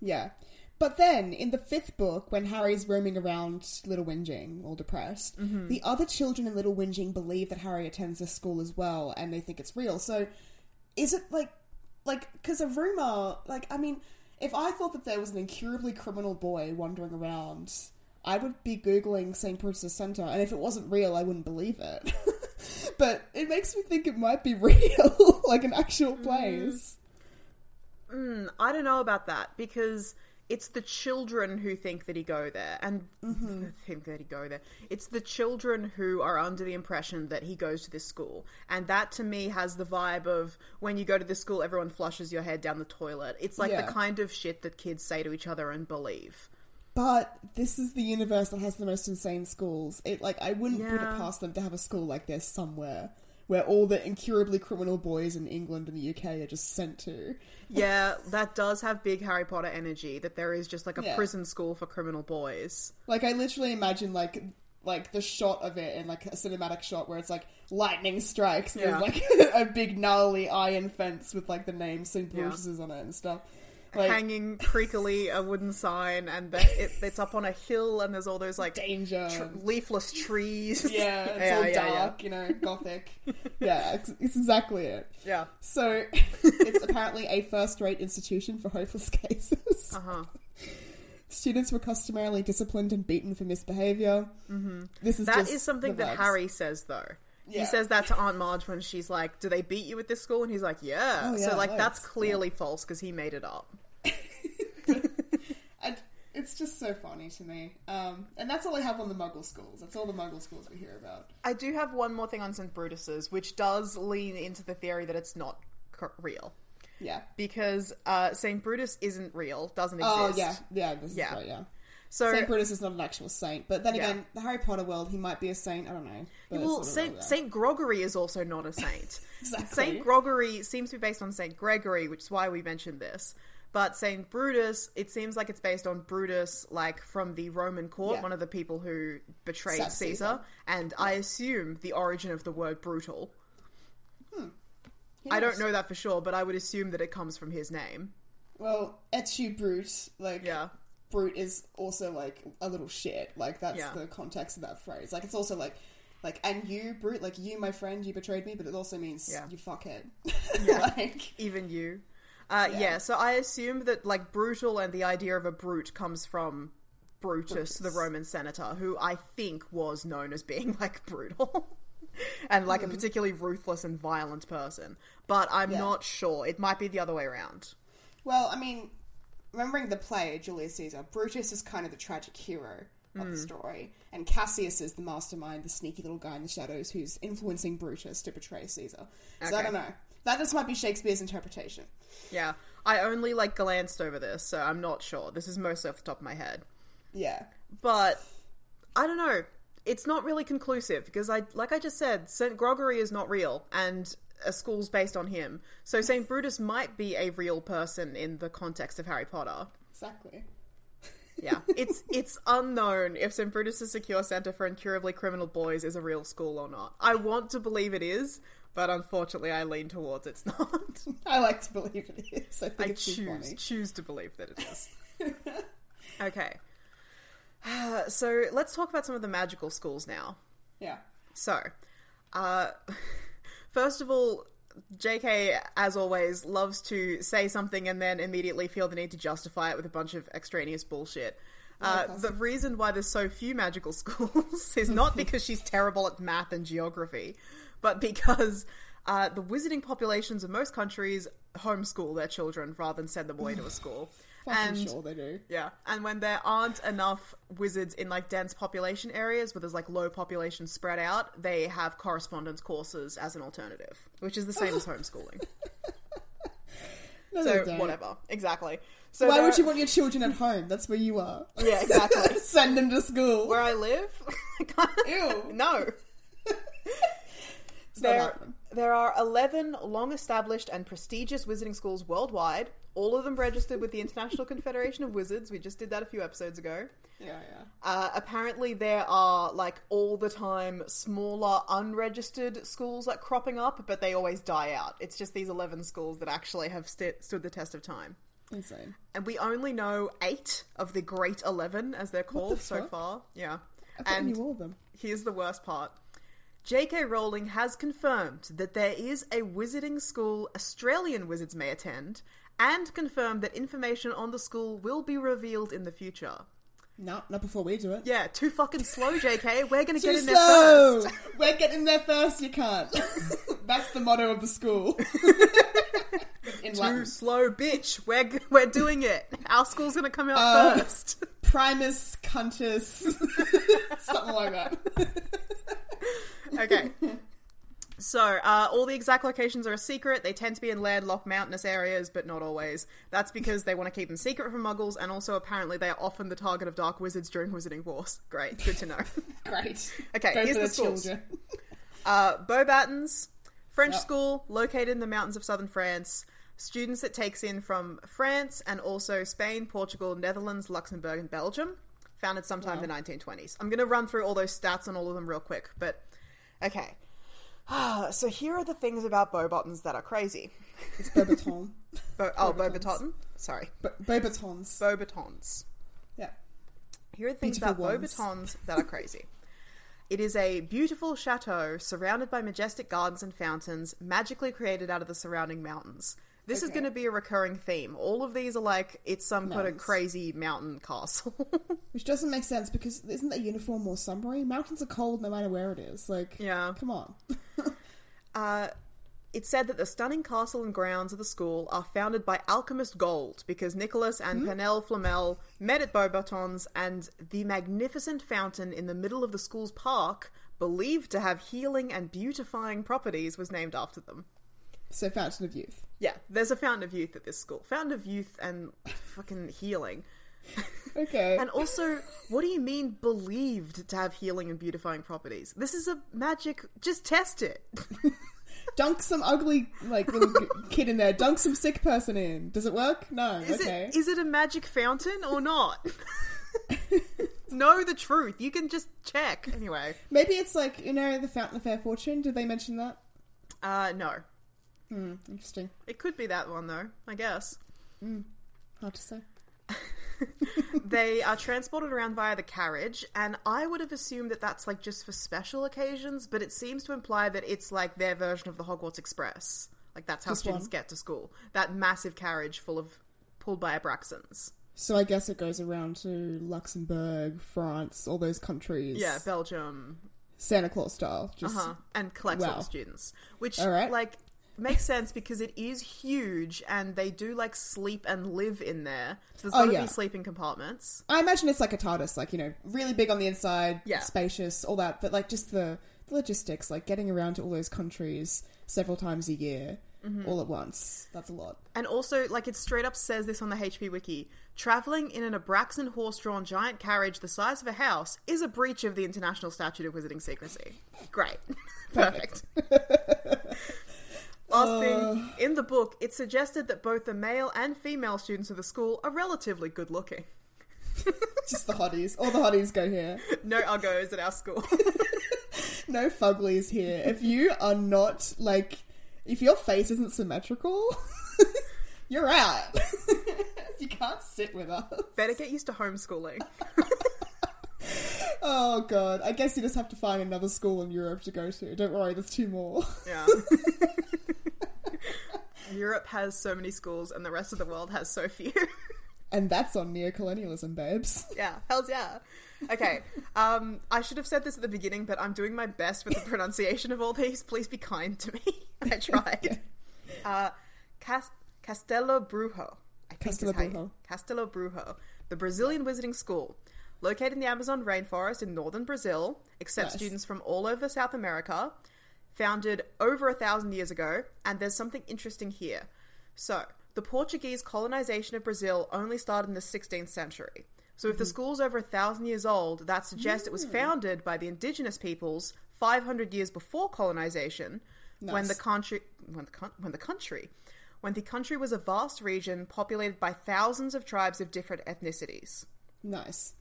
Yeah. But then, in the fifth book, when Harry's roaming around Little Whinging, all depressed, Mm-hmm. the other children in Little Whinging believe that Harry attends this school as well, and they think it's real. So, is it like, like, because a rumor, like, I mean, if I thought that there was an incurably criminal boy wandering around, I would be googling St. Brutus's Center, and if it wasn't real, I wouldn't believe it. [laughs] but it makes me think it might be [laughs] real, like an actual place. Mm, I don't know about that because it's the children who think that he go there and mm-hmm. [laughs] think that he go there. It's the children who are under the impression that he goes to this school, and that to me has the vibe of when you go to this school, everyone flushes your head down the toilet. It's like Yeah. the kind of shit that kids say to each other and believe. But this is the universe that has the most insane schools. It like I wouldn't put it past them to have a school like this somewhere where all the incurably criminal boys in England and the UK are just sent to. [laughs] Yeah, that does have big Harry Potter energy. That there is just like a Yeah. prison school for criminal boys. Like I literally imagine like like the shot of it in like a cinematic shot where it's like lightning strikes and Yeah. there's like [laughs] a big gnarly iron fence with like the name St. Yeah. On it and stuff. Like Hanging creakily a wooden sign, and the, it, it's up on a hill, and there's all those like danger. tr- leafless trees. [laughs] yeah, it's Yeah, all yeah, yeah. dark, you know, gothic. [laughs] yeah, it's, it's exactly it. Yeah. So [laughs] it's apparently a first-rate institution for hopeless cases. Uh huh. Students were customarily disciplined and beaten for misbehavior. Mm-hmm. This is That is something that. Harry says though. He says that to Aunt Marge when she's like, "Do they beat you at this school?" And he's like, "Yeah." Oh, yeah, so like that's clearly false because he made it up. It's just so funny to me. Um, and that's all I have on the Muggle schools. That's all the Muggle schools we hear about. I do have one more thing on St. Brutus's, which does lean into the theory that it's not real Yeah. because uh, St. Brutus isn't real, doesn't Oh exist. yeah, yeah. This Yeah. is right. Yeah. So Saint Brutus is not an actual saint, but then Yeah. again, the Harry Potter world, he might be a saint. I don't know. But well, Saint. Saint Grogory is also not a saint. [laughs] Exactly. Saint Grogory seems to be based on Saint Gregory, which is why we mentioned this. But Saint Brutus, it seems like it's based on Brutus, like from the Roman court, Yeah. one of the people who betrayed Caesar. Caesar. And I assume the origin of the word brutal. Hmm. He I don't know that for sure, but I would assume that it comes from his name. Well, et Etu Brute, like Yeah. Brute is also like a little shit. Like that's Yeah. the context of that phrase. Like it's also like like and you Brute, like you my friend, you betrayed me, but it also means Yeah. you fuckhead. Yeah. [laughs] like Even you. Uh, yeah. Yeah. so I assume that like brutal and the idea of a brute comes from Brutus, the Roman senator, who I think was known as being [laughs] like brutal [laughs] and like a particularly ruthless and violent person. But I'm Yeah. not sure. It might be the other way around. Well, I mean, remembering the play Julius Caesar, Brutus is kind of the tragic hero of Hmm. the story, and Cassius is the mastermind, the sneaky little guy in the shadows who's influencing Brutus to betray Caesar. So I don't know. That just might be Shakespeare's interpretation. Yeah, I only like glanced over this, so I'm not sure. This is mostly off the top of my head. Yeah. but I don't know. It's not really conclusive because I, like I just said, Saint Grogory is not real, and a school's based on him. So Saint Brutus might be a real person in the context of Harry Potter. Exactly. Yeah, it's it's unknown if St. Brutus's Secure Center for Incurably Criminal Boys is a real school or not. I want to believe it is, but unfortunately, I lean towards it's [laughs] not. I like to believe it is. I think I it's choose choose to believe that it is. [laughs] okay, [sighs] so let's talk about some of the magical schools now. Yeah. So, uh, [laughs] first of all, JK, as always, loves to say something and then immediately feel the need to justify it with a bunch of extraneous bullshit. Uh, the reason why there's so few magical [laughs] schools is not [laughs] because she's terrible at math and geography, but because uh, the wizarding populations of most countries homeschool their children rather than send them away to a school. Fucking and sure they do. yeah, and when there aren't enough wizards in like dense population areas where there's like low population spread out, they have correspondence courses as an alternative, which is the same as [laughs] homeschooling. No, So whatever, exactly. So Why would you want your children at home? That's where you are. Yeah, exactly. [laughs] Send them to school. Where I live, [laughs] Ew. no. There, there are 11 long established and prestigious wizarding schools worldwide, all of them registered with the International Confederation of Wizards. We just did that a few episodes ago. Yeah, yeah. Uh, apparently, there are like all the time smaller unregistered schools like cropping up, but they always die out. It's just these 11 schools that actually have st- stood the test of time. Insane. And we only know eight of the Great 11, as they're called so fuck? far. Yeah. I and all of them. here's the worst part. J.K. Rowling has confirmed that there is a wizarding school Australian wizards may attend, and confirmed that information on the school will be revealed in the future. No, not before we do it. Yeah, too fucking slow, [laughs] JK. We're gonna get in there slow. first. [laughs] We're getting there first. You can't. [laughs] That's the motto of the school. in in Too Latin. slow, bitch. We're we're doing it. Our school's gonna come out Uh, first. Primus Cuntus. Something like that. okay. So, uh, all the exact locations are a secret. They tend to be in landlocked mountainous areas, but not always. That's because they want to keep them secret from muggles, and also apparently they are often the target of dark wizards during wizarding wars. Great, good to know. [laughs] Great. Okay, Go here's the schools. children. [laughs] Uh, Beauxbatons, French Yep. school located in the mountains of southern France. Students it takes in from France and also Spain, Portugal, Netherlands, Luxembourg, and Belgium. Founded sometime in the 1920s. I'm going to run through all those stats on all of them real quick, but okay. [gasps] so here are the things about Beauxbatons that are crazy. It's Beaubaton. [laughs] Bo- oh. Beauxbaton. Sorry, Bo- Beaubatons. Beauxbatons. yeah. Here are the things Beautiful about ones. Beauxbatons that are crazy. It is a beautiful chateau surrounded by majestic gardens and fountains, magically created out of the surrounding mountains. This is going to be a recurring theme. All of these are like it's some kind of crazy mountain castle. [laughs] Which doesn't make sense because isn't that uniform more summery? Mountains are cold no matter where it is. Like, Yeah. come on. [laughs] uh, it's said that the stunning castle and grounds of the school are founded by alchemist gold because Nicholas and Hmm? Perenelle Flamel met at Beauxbatons, and the magnificent fountain in the middle of the school's park, believed to have healing and beautifying properties, was named after them. So, Fountain of Youth. Yeah, there's a fountain of youth at this school. Fountain of youth and fucking healing. [laughs] Okay. And also, what do you mean believed to have healing and beautifying properties? This is a magic. Just test it. [laughs] Dunk some ugly, like, little [laughs] kid in there. Dunk some sick person in. Does it work? No. Is okay. it is it a magic fountain or not? know the truth. You can just check. Anyway, Maybe it's like, you know, the Fountain of Fair Fortune. Did they mention that? uh, no. Hmm, interesting. It could be that one though. I guess Hard to say. [laughs] they are transported around via the carriage, and I would have assumed that that's like just for special occasions, but it seems to imply that it's like their version of the Hogwarts Express. Like that's how Just students one? get to school. That massive carriage full of pulled by Abraxans. So I guess it goes around to Luxembourg, France, all those countries. Yeah, Belgium, Santa Claus style. Just uh-huh, and collects all the students, which All right. like makes sense because it is huge, and they do like sleep and live in there. So there's Oh, got to yeah. be sleeping compartments. I imagine it's like a TARDIS, like, you know, really big on the inside, Yeah. spacious, all that, but like just the, the logistics, like getting around to all those countries several times a year, Mm-hmm. all at once. That's a lot. And also, like, it straight up says this on the HP Wiki traveling in an Abraxan horse drawn giant carriage the size of a house is a breach of the International Statute of Wizarding Secrecy. Great. [laughs] Perfect. [laughs] Uh. Thing, in the book, it suggested that both the male and female students of the school are relatively good looking. [laughs] Just the hotties. All the hotties go here. No uggos at our school. [laughs] No fuglies here. If you are not, like, if your face isn't symmetrical, [laughs] you're out. you can't sit with us. Better get used to homeschooling. Oh god. I guess you just have to find another school in Europe to go to. Don't worry, there's two more. Yeah. Europe has so many schools, and the rest of the world has so few. [laughs] And that's on neocolonialism, babes. Yeah, hells yeah. Okay, um, I should have said this at the beginning, but I'm doing my best with the pronunciation of all these. Please be kind to me. [laughs] I tried. [laughs] Uh, Cas- Castelo Brujo. I think Castelo how you- Brujo. Castelo Brujo, the Brazilian wizarding school. Located in the Amazon rainforest in northern Brazil, accepts Nice. students from all over South America. Founded over a thousand years ago, and there's something interesting here. So, the Portuguese colonization of Brazil only started in the 16th century. So, if the mm-hmm. school's over a thousand years old, that suggests it was mm. founded by the indigenous peoples 500 years before colonization, when the country, when the, con- when the country, when the country was a vast region populated by thousands of tribes of different ethnicities. Nice.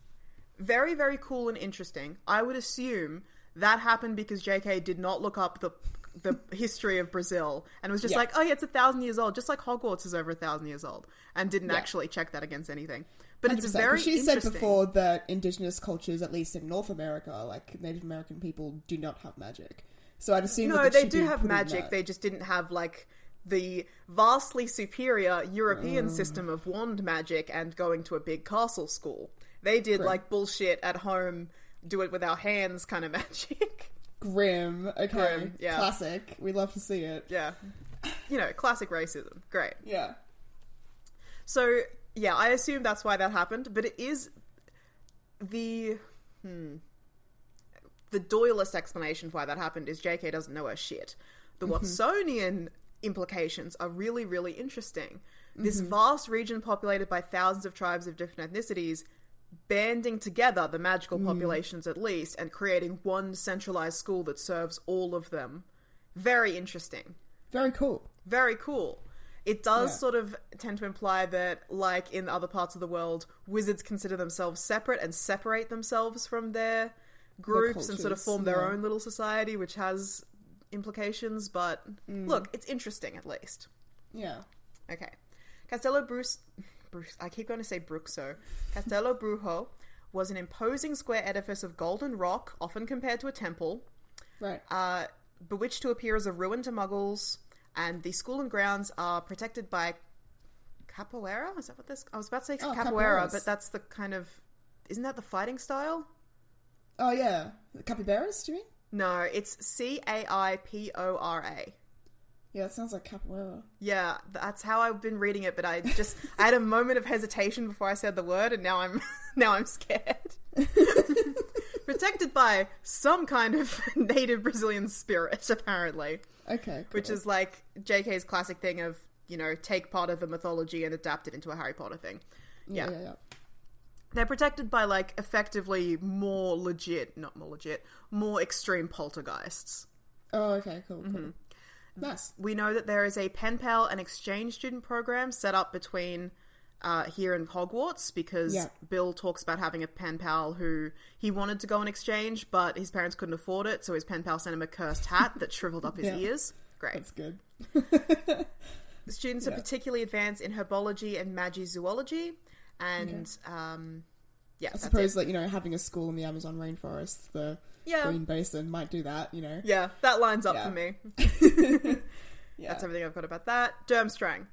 Very, very cool and interesting. I would assume that happened because J.K. did not look up the the history of Brazil and was just Yeah. like, oh yeah, it's a thousand years old, just like Hogwarts is over a thousand years old, and didn't Yeah. actually check that against anything. But it's 100%. very she said before that indigenous cultures, at least in North America, like Native American people, do not have magic. So I'd assume No, that they do have magic. They just didn't have like the vastly superior. European uh. system of wand magic and going to a big castle school. They did like bullshit at home, do it with our hands kind of [laughs] magic. Grim. Okay. Grim, yeah. Classic. We love to see it. yeah. you know, classic racism. Great. Yeah. So yeah, I assume that's why that happened, but it is the hmm, the Doylist explanation for why that happened is J.K. doesn't know her shit. The Watsonian implications are really, really interesting. This vast region populated by thousands of tribes of different ethnicities banding together, the magical populations at least, and creating one centralized school that serves all of them. Very interesting. Very cool. Very cool. It does Yeah. sort of tend to imply that, like in other parts of the world, wizards consider themselves separate and separate themselves from their groups and sort of form their yeah. own little society, which has implications. But Mm. look, it's interesting at least. Yeah. Okay. Castello Bruce, [laughs] Bruce I keep going to say Bruxo. Castello Brujo was an imposing square edifice of golden rock, often compared to a temple, Right. uh, bewitched to appear as a ruin to muggles, and the school and grounds are protected by capoeira. Is that what this? I was about to say Oh, capoeira, capoeiras. but that's the kind of. Isn't that the fighting style? oh yeah. The capybaras, do you mean? No, it's C A I P O R A. Yeah, it sounds like capoeira. Yeah, that's how I've been reading it, but I just [laughs] I had a moment of hesitation before I said the word, and now I'm [laughs] now I'm scared. [laughs] Protected by some kind of native Brazilian spirit, apparently, Okay. which is like JK's classic thing of you know take part of the mythology and adapt it into a Harry Potter thing. yeah, yeah. yeah, yeah. They're protected by like effectively more legit, not more legit, more extreme poltergeists. Oh, okay, cool, cool. Mm-hmm. Nice. we know that there is a pen pal and exchange student program set up between uh, here in Hogwarts because Yeah. Bill talks about having a pen pal who he wanted to go on exchange, but his parents couldn't afford it, so his pen pal sent him a cursed hat that shriveled up his Yeah. ears. Great. That's good. The students are particularly advanced in herbology and magizoology, and um, yeah, I suppose, like you know, having a school in the Amazon rainforest, the Yeah. Green Basin might do that. You know. yeah, that lines up Yeah. for me. [laughs] Yeah. That's everything I've got about that. Durmstrang.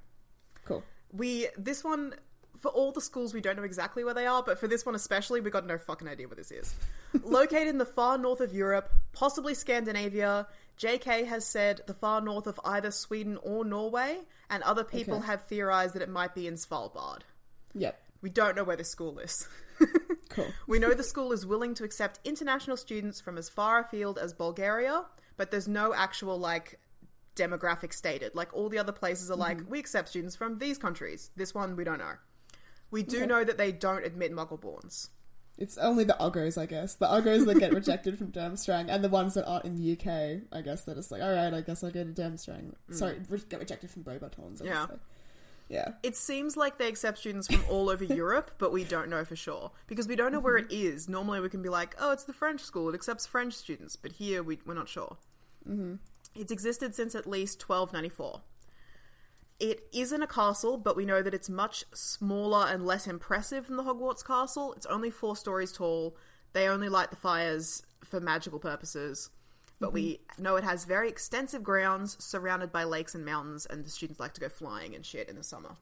Cool. We this one for all the schools we don't know exactly where they are, but for this one especially, we got no fucking idea what this is. [laughs] Located in the far north of Europe, possibly Scandinavia, JK has said the far north of either Sweden or Norway, and other people Okay. have theorized that it might be in Svalbard. Yep. We don't know where this school is. [laughs] [laughs] Cool. we know the school is willing to accept international students from as far afield as Bulgaria, but there's no actual like demographic stated. Like all the other places are like, we accept students from these countries. This one we don't know. We do Okay. know that they don't admit Muggleborns. It's only the Uggos, I guess. The Uggos that get rejected from Durmstrang, and the ones that aren't in the UK, I guess they're just like, all right, I guess I'll go to Durmstrang. Sorry, re- get rejected from Mm. Yeah. yeah. Yeah. It seems like they accept students from all over [laughs] Europe, but we don't know for sure because we don't know where it is. Normally, we can be like, "Oh, it's the French school; it accepts French students," but here we, we're not sure. Mm-hmm. It's existed since at least 1294. It isn't a castle, but we know that it's much smaller and less impressive than the Hogwarts castle. It's only four stories tall. They only light the fires for magical purposes. But we know it has very extensive grounds surrounded by lakes and mountains, and the students like to go flying and shit in the summer.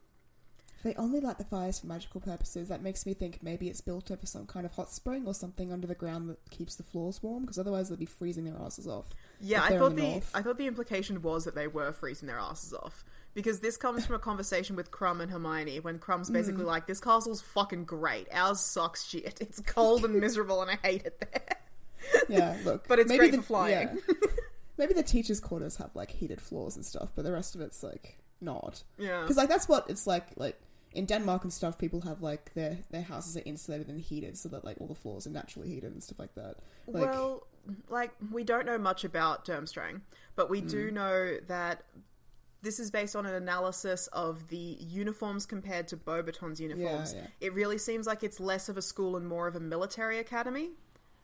If they only light the fires for magical purposes, that makes me think maybe it's built over some kind of hot spring or something under the ground that keeps the floors warm, because otherwise they'd be freezing their asses off. Yeah, I thought in the. I thought the implication was that they were freezing their asses off because this comes from a conversation with Krum and Hermione when Krum's basically Mm. like, "This castle's fucking great. Ours sucks shit. It's cold and [laughs] miserable, and I hate it there." [laughs] Yeah, look. But it's maybe great the, for flying. yeah. [laughs] maybe the teachers' quarters have like heated floors and stuff, but the rest of it's like not. Yeah. Because like that's what it's like. Like in Denmark and stuff, people have like their their houses are insulated and heated, so that like all the floors are naturally heated and stuff like that. Like, well, like we don't know much about Durmstrang, but we Mm. do know that this is based on an analysis of the uniforms compared to Beaubaton's uniforms. yeah. It really seems like it's less of a school and more of a military academy.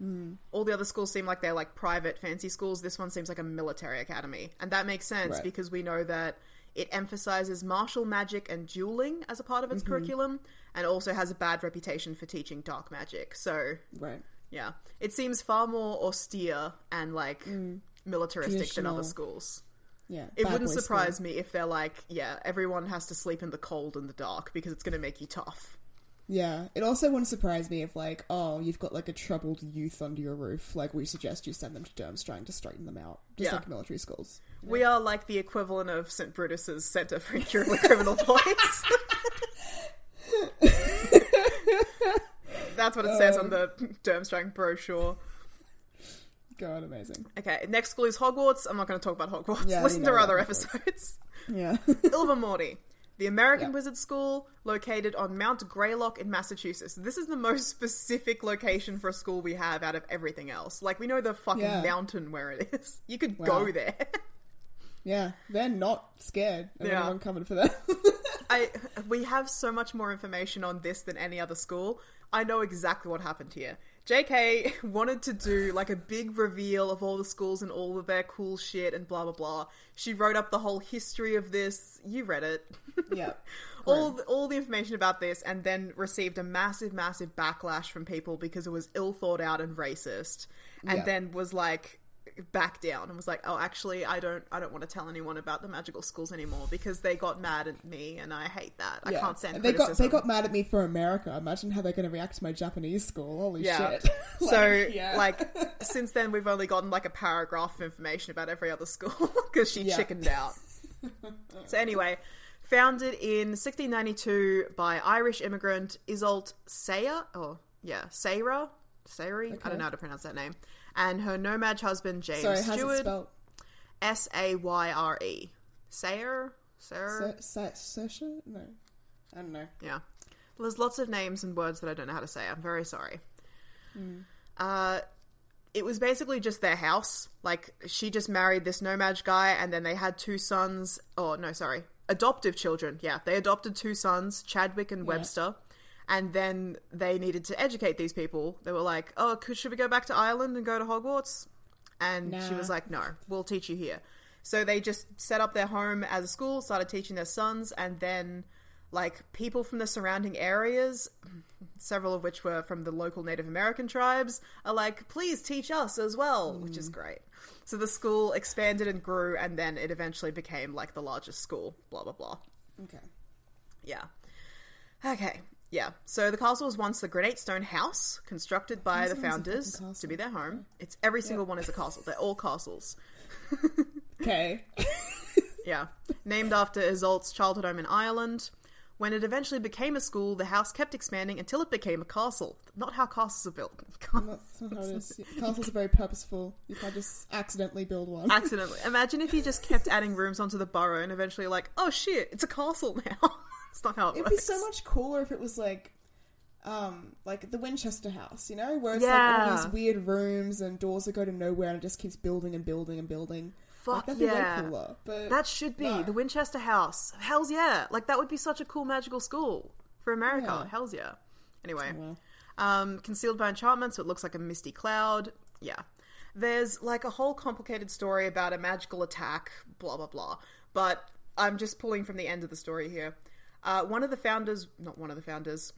Mm. All the other schools seem like they're like private fancy schools. This one seems like a military academy, and that makes sense Right. because we know that it emphasizes martial magic and dueling as a part of its Mm-hmm. curriculum, and also has a bad reputation for teaching dark magic. So right. yeah, it seems far more austere and like militaristic than other Mm. Schools. Yeah. It wouldn't surprise school. me if they're like, yeah, everyone has to sleep in the cold and the dark because it's going to make you tough. Yeah, it also wouldn't surprise me if, like, oh, you've got like a troubled youth under your roof. Like, we suggest you send them to Durmstrang to straighten them out, just Yeah. like military schools. We are like the equivalent of St. Brutus's Centre for Incurable Criminal Boys. That's what it says on the um, Durmstrang brochure. God, amazing. Okay, next school is Hogwarts. I'm not going to talk about Hogwarts. Yeah, Listen to our other Hogwarts. episodes. Yeah. Ilvermorny, the American Yeah. Wizard School, located on Mount Greylock in Massachusetts. This is the most specific location for a school we have out of everything else. Like, we know the fucking Yeah. mountain where it is. [laughs] You could Wow. go there. yeah, they're not scared of Yeah. anyone coming for them. [laughs] I we have so much more information on this than any other school. I know exactly what happened here. JK [laughs] wanted to do like a big reveal of all the schools and all of their cool shit and blah blah blah. She wrote up the whole history of this. You read it. yeah. [laughs] all the, all the information about this and then received a massive massive backlash from people because it was ill thought out and racist and Yeah. then was like back down and was like oh actually I don't I don't want to tell anyone about the magical schools anymore because they got mad at me and I hate that I yeah. can't stand they got criticism they got mad at me for America. Imagine how they're going to react to my Japanese school. Holy yeah. shit! [laughs] so yeah. like since then we've only gotten like a paragraph of information about every other school [laughs] because she Yeah. chickened out. [laughs] so anyway, founded in 1692 by Irish immigrant Isolt Sayre, oh yeah, Sayra, Sayri, I Okay. don't know how to pronounce that name, and her nomad husband James Sorry, Steward, spelled? S A Y R E, Sayer, Sarah? Sa- Sa- Sasha? No, I don't know. yeah. There's lots of names and words that I don't know how to say. I'm very sorry. Uh, it was basically just their house. Like she just married this nomad guy, and then they had two sons. Oh no, sorry, adoptive children. Yeah, they adopted two sons, Chadwick and Webster. And then they needed to educate these people. They were like, "Oh, could, should we go back to Ireland and go to Hogwarts?" And she was like, "No, we'll teach you here." So they just set up their home as a school, started teaching their sons, and then like people from the surrounding areas, several of which were from the local Native American tribes, are like, please teach us as well, which is mm. great. So the school expanded and grew, and then it eventually became like the largest school, blah, blah, blah. Okay. Yeah. Okay. Yeah. So the castle was once the Granite Stone House, constructed by the Sounds like a founders to be their home. It's every single one is a castle. They're all castles. [laughs] Okay. Yeah. Named after Isolt's childhood home in Ireland. When it eventually became a school, the house kept expanding until it became a castle. Not how castles are built. [laughs] That's not how it is. Castles are very purposeful. You can't just accidentally build one. accidentally. Imagine if you just kept adding rooms onto the Burrow and eventually like, oh shit, it's a castle now. [laughs] it's not how it It'd be so much cooler if it was like, um, like the Winchester House, you know, where it's like all these weird rooms and doors that go to nowhere and it just keeps building and building and building. Fuck like, that'd be yeah. way cooler. But That should be no. the Winchester House. Hell's yeah. Like that would be such a cool magical school for America. Yeah. Hell's yeah. Anyway, well. um, concealed by enchantment, so it looks like a misty cloud. Yeah. There's like a whole complicated story about a magical attack, blah blah blah. But I'm just pulling from the end of the story here. Uh, one of the founders, not one of the founders,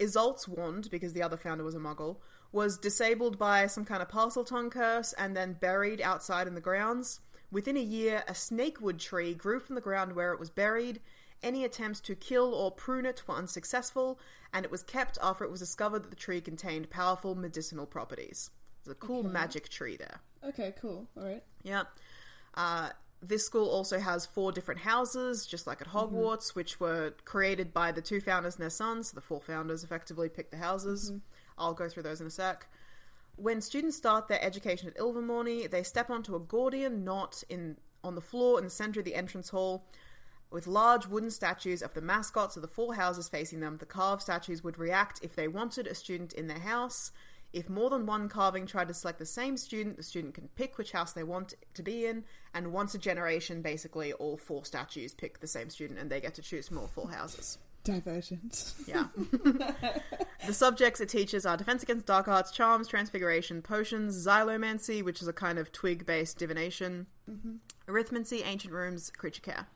Isolt's wand, because the other founder was a muggle, was disabled by some kind of Parseltongue curse and then buried outside in the grounds. Within a year, a snakewood tree grew from the ground where it was buried. Any attempts to kill or prune it were unsuccessful, and it was kept after it was discovered that the tree contained powerful medicinal properties. It's a cool magic tree there. okay, cool. All right. Yeah. Uh, this school also has four different houses, just like at mhm. Hogwarts, which were created by the two founders and their sons. So the four founders effectively picked the houses. Mhm. I'll go through those in a sec. When students start their education at Ilvermorny, they step onto a Gordian knot in on the floor in the center of the entrance hall. With large wooden statues of the mascots of the four houses facing them, the carved statues would react if they wanted a student in their house. If more than one carving tried to select the same student, the student can pick which house they want to be in, and once a generation, basically all four statues pick the same student and they get to choose from all four houses. Divergent. Yeah. [laughs] the subjects it teaches are defense against dark arts, charms, transfiguration, potions, xylomancy, which is a kind of twig based divination, mm-hmm. arithmancy, ancient runes, creature care.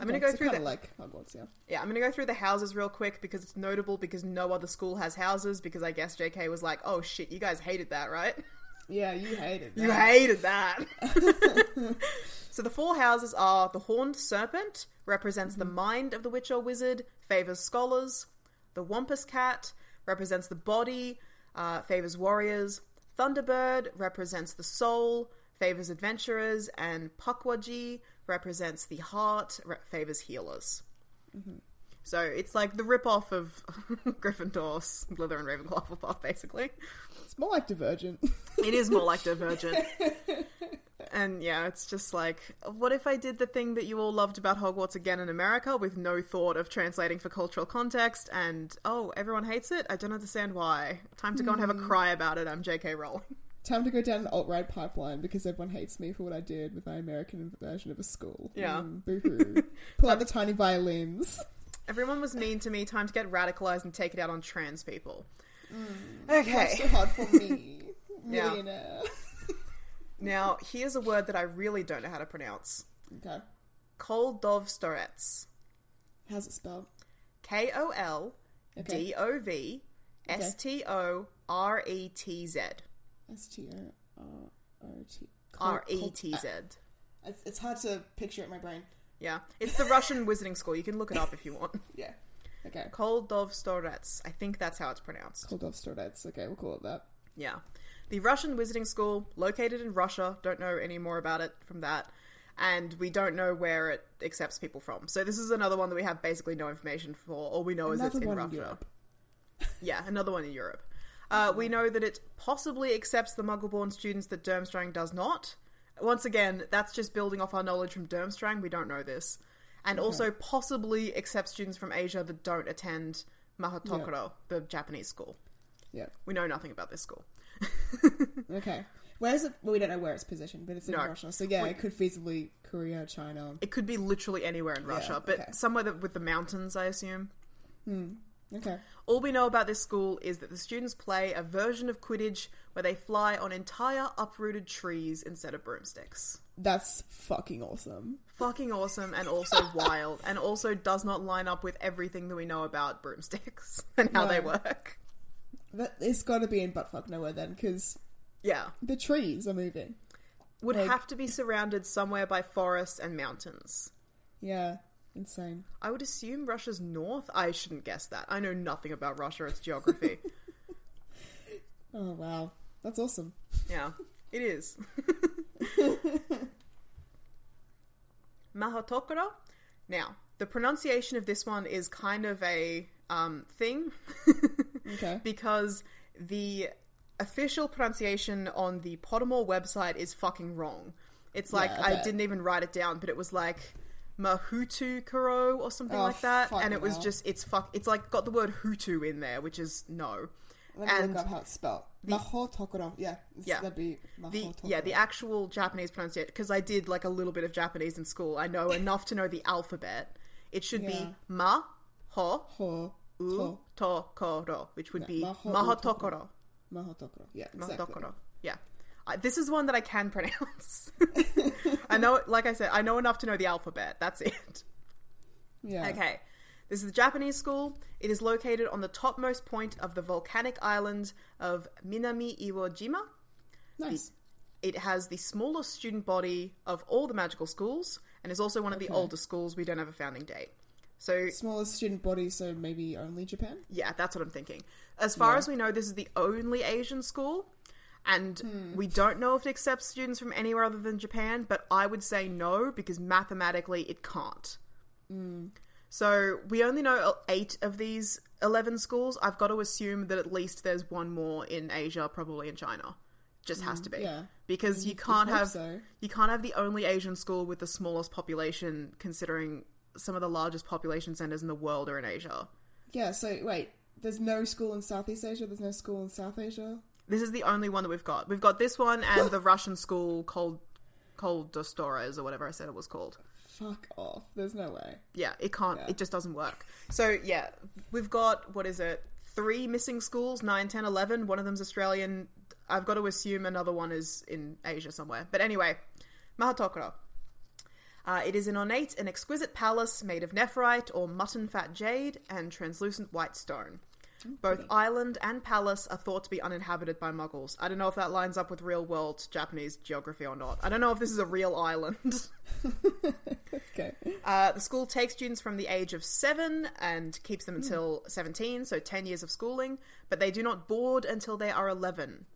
I'm going to go through the like Hogwarts, yeah. yeah, I'm going to go through the houses real quick because it's notable because no other school has houses because I guess JK was like, "Oh shit, you guys hated that, right?" Yeah, you hated that. You hated that. [laughs] [laughs] so the four houses are the Horned Serpent, represents the mind of the witch or wizard, favors scholars. The Wampus Cat represents the body, uh, favors warriors. Thunderbird represents the soul, favors adventurers. And Pukwudgie represents the heart, re- favors healers. Mm-hmm. So it's like the rip-off of [laughs] Gryffindor, Slytherin, Ravenclaw, Hufflepuff, basically. It's more like Divergent. [laughs] It is more like Divergent. [laughs] and yeah, it's just like, what if I did the thing that you all loved about Hogwarts again in America with no thought of translating for cultural context and, oh, everyone hates it? I don't understand why. Time to go and have a hmm. cry about it. I'm JK Rowling. Time to go down an alt-right pipeline because everyone hates me for what I did with my American version of a school. Yeah. Mm, [laughs] boo-hoo. Pull out the tiny violins. Everyone was mean to me. Time to get radicalized and take it out on trans people. That's Okay. so hard for me. [laughs] Yeah. Millionaire. Now, here's a word that I really don't know how to pronounce. Okay. Koldovstoretz. How's it spelled? K O L D O V S T O R E T Z. S T R O T. R E T Z. Uh, it's, it's hard to picture it in my brain. Yeah. It's the Russian wizarding school. You can look it up if you want. [laughs] Yeah. Okay. Koldovstoretz. I think that's how it's pronounced. Off Okay, we'll call it that. Yeah. The Russian wizarding school, located in Russia, don't know any more about it from that. And we don't know where it accepts people from. So this is another one that we have basically no information for. All we know is it's in Russia. in Yeah, another one in Europe. Uh, we know that it possibly accepts the Muggle-born students that Durmstrang does not. Once again, that's just building off our knowledge from Durmstrang. We don't know this, and also possibly accepts students from Asia that don't attend Mahoutokoro, the Japanese school. Yeah. We know nothing about this school. [laughs] Okay. Where is it? Well, we don't know where it's positioned, but it's in No. Russia. So yeah, it could feasibly Korea, China. It could be literally anywhere in Russia, but okay. somewhere that, with the mountains, I assume. Okay. All we know about this school is that the students play a version of Quidditch where they fly on entire uprooted trees instead of broomsticks. That's fucking awesome. Fucking awesome and also [laughs] wild, and also does not line up with everything that we know about broomsticks [laughs] and how they work. That it's got to be in buttfuck nowhere then, because Yeah. the trees are moving. Would Like- have to be surrounded somewhere by forests and mountains. Yeah, insane. I would assume Russia's north. I shouldn't guess that. I know nothing about Russia, its geography. [laughs] [laughs] Oh wow, that's awesome. Yeah, it is. [laughs] Mahoutokoro. Now, the pronunciation of this one is kind of a um, thing Okay. because the official pronunciation on the Pottermore website is fucking wrong. It's like Yeah, I I didn't even write it down, but it was like Mahutu Kuro or something Oh, like that, and it was no. just it's fuck. It's like got the word Hutu in there, which is no. Let me and look up how it's spelled. Mahoutokoro. Yeah. Yeah. That'd be the Mahoutokoro. yeah the actual Japanese pronunciation because I did like a little bit of Japanese in school. I know enough to know the alphabet. It should Yeah. be ma ho Ho. u Ho. to koro, which would be mahotokoro. Mahoutokoro. Yeah, exactly. Mahoutokoro. Yeah. This is one that I can [laughs] pronounce. I know, like I said, I know enough to know the alphabet. That's it. Yeah. Okay. This is the Japanese school. It is located on the topmost point of the volcanic island of Minami Iwo Jima. Nice. It has the smallest student body of all the magical schools and is also one of the Okay. oldest schools. We don't have a founding date. So, Smallest student body, so maybe only Japan. yeah, that's what I'm thinking. As far Yeah. as we know, this is the only Asian school, and Hmm. we don't know if it accepts students from anywhere other than Japan, but I would say no because mathematically it can't. Hmm. So we only know eight of these 11 schools. I've got to assume that at least there's one more in Asia, probably in China. Just has to be. Hmm, yeah. Because you You'd can't have so. you can't have the only Asian school with the smallest population considering some of the largest population centers in the world are in Asia. Yeah, so wait, there's no school in Southeast Asia, there's no school in South Asia? This is the only one that we've got. We've got this one and the Russian school called called Dostores or whatever I said it was called. Fuck off. There's no way. Yeah, it can't. Yeah. It just doesn't work. So yeah, we've got what is it? Three missing schools: 9, 10, 11. One of them's Australian. I've got to assume another one is in Asia somewhere. But anyway, Mahoutokoro. Uh, it is an ornate and exquisite palace made of nephrite or mutton fat jade and translucent white stone. Both island and palace are thought to be uninhabited by muggles. I don't know if that lines up with real world Japanese geography or not. I don't know if this is a real island. [laughs] Okay. Uh, the school takes students from the age of seven and keeps them until 17, so 10 years of schooling, but they do not board until they are 11.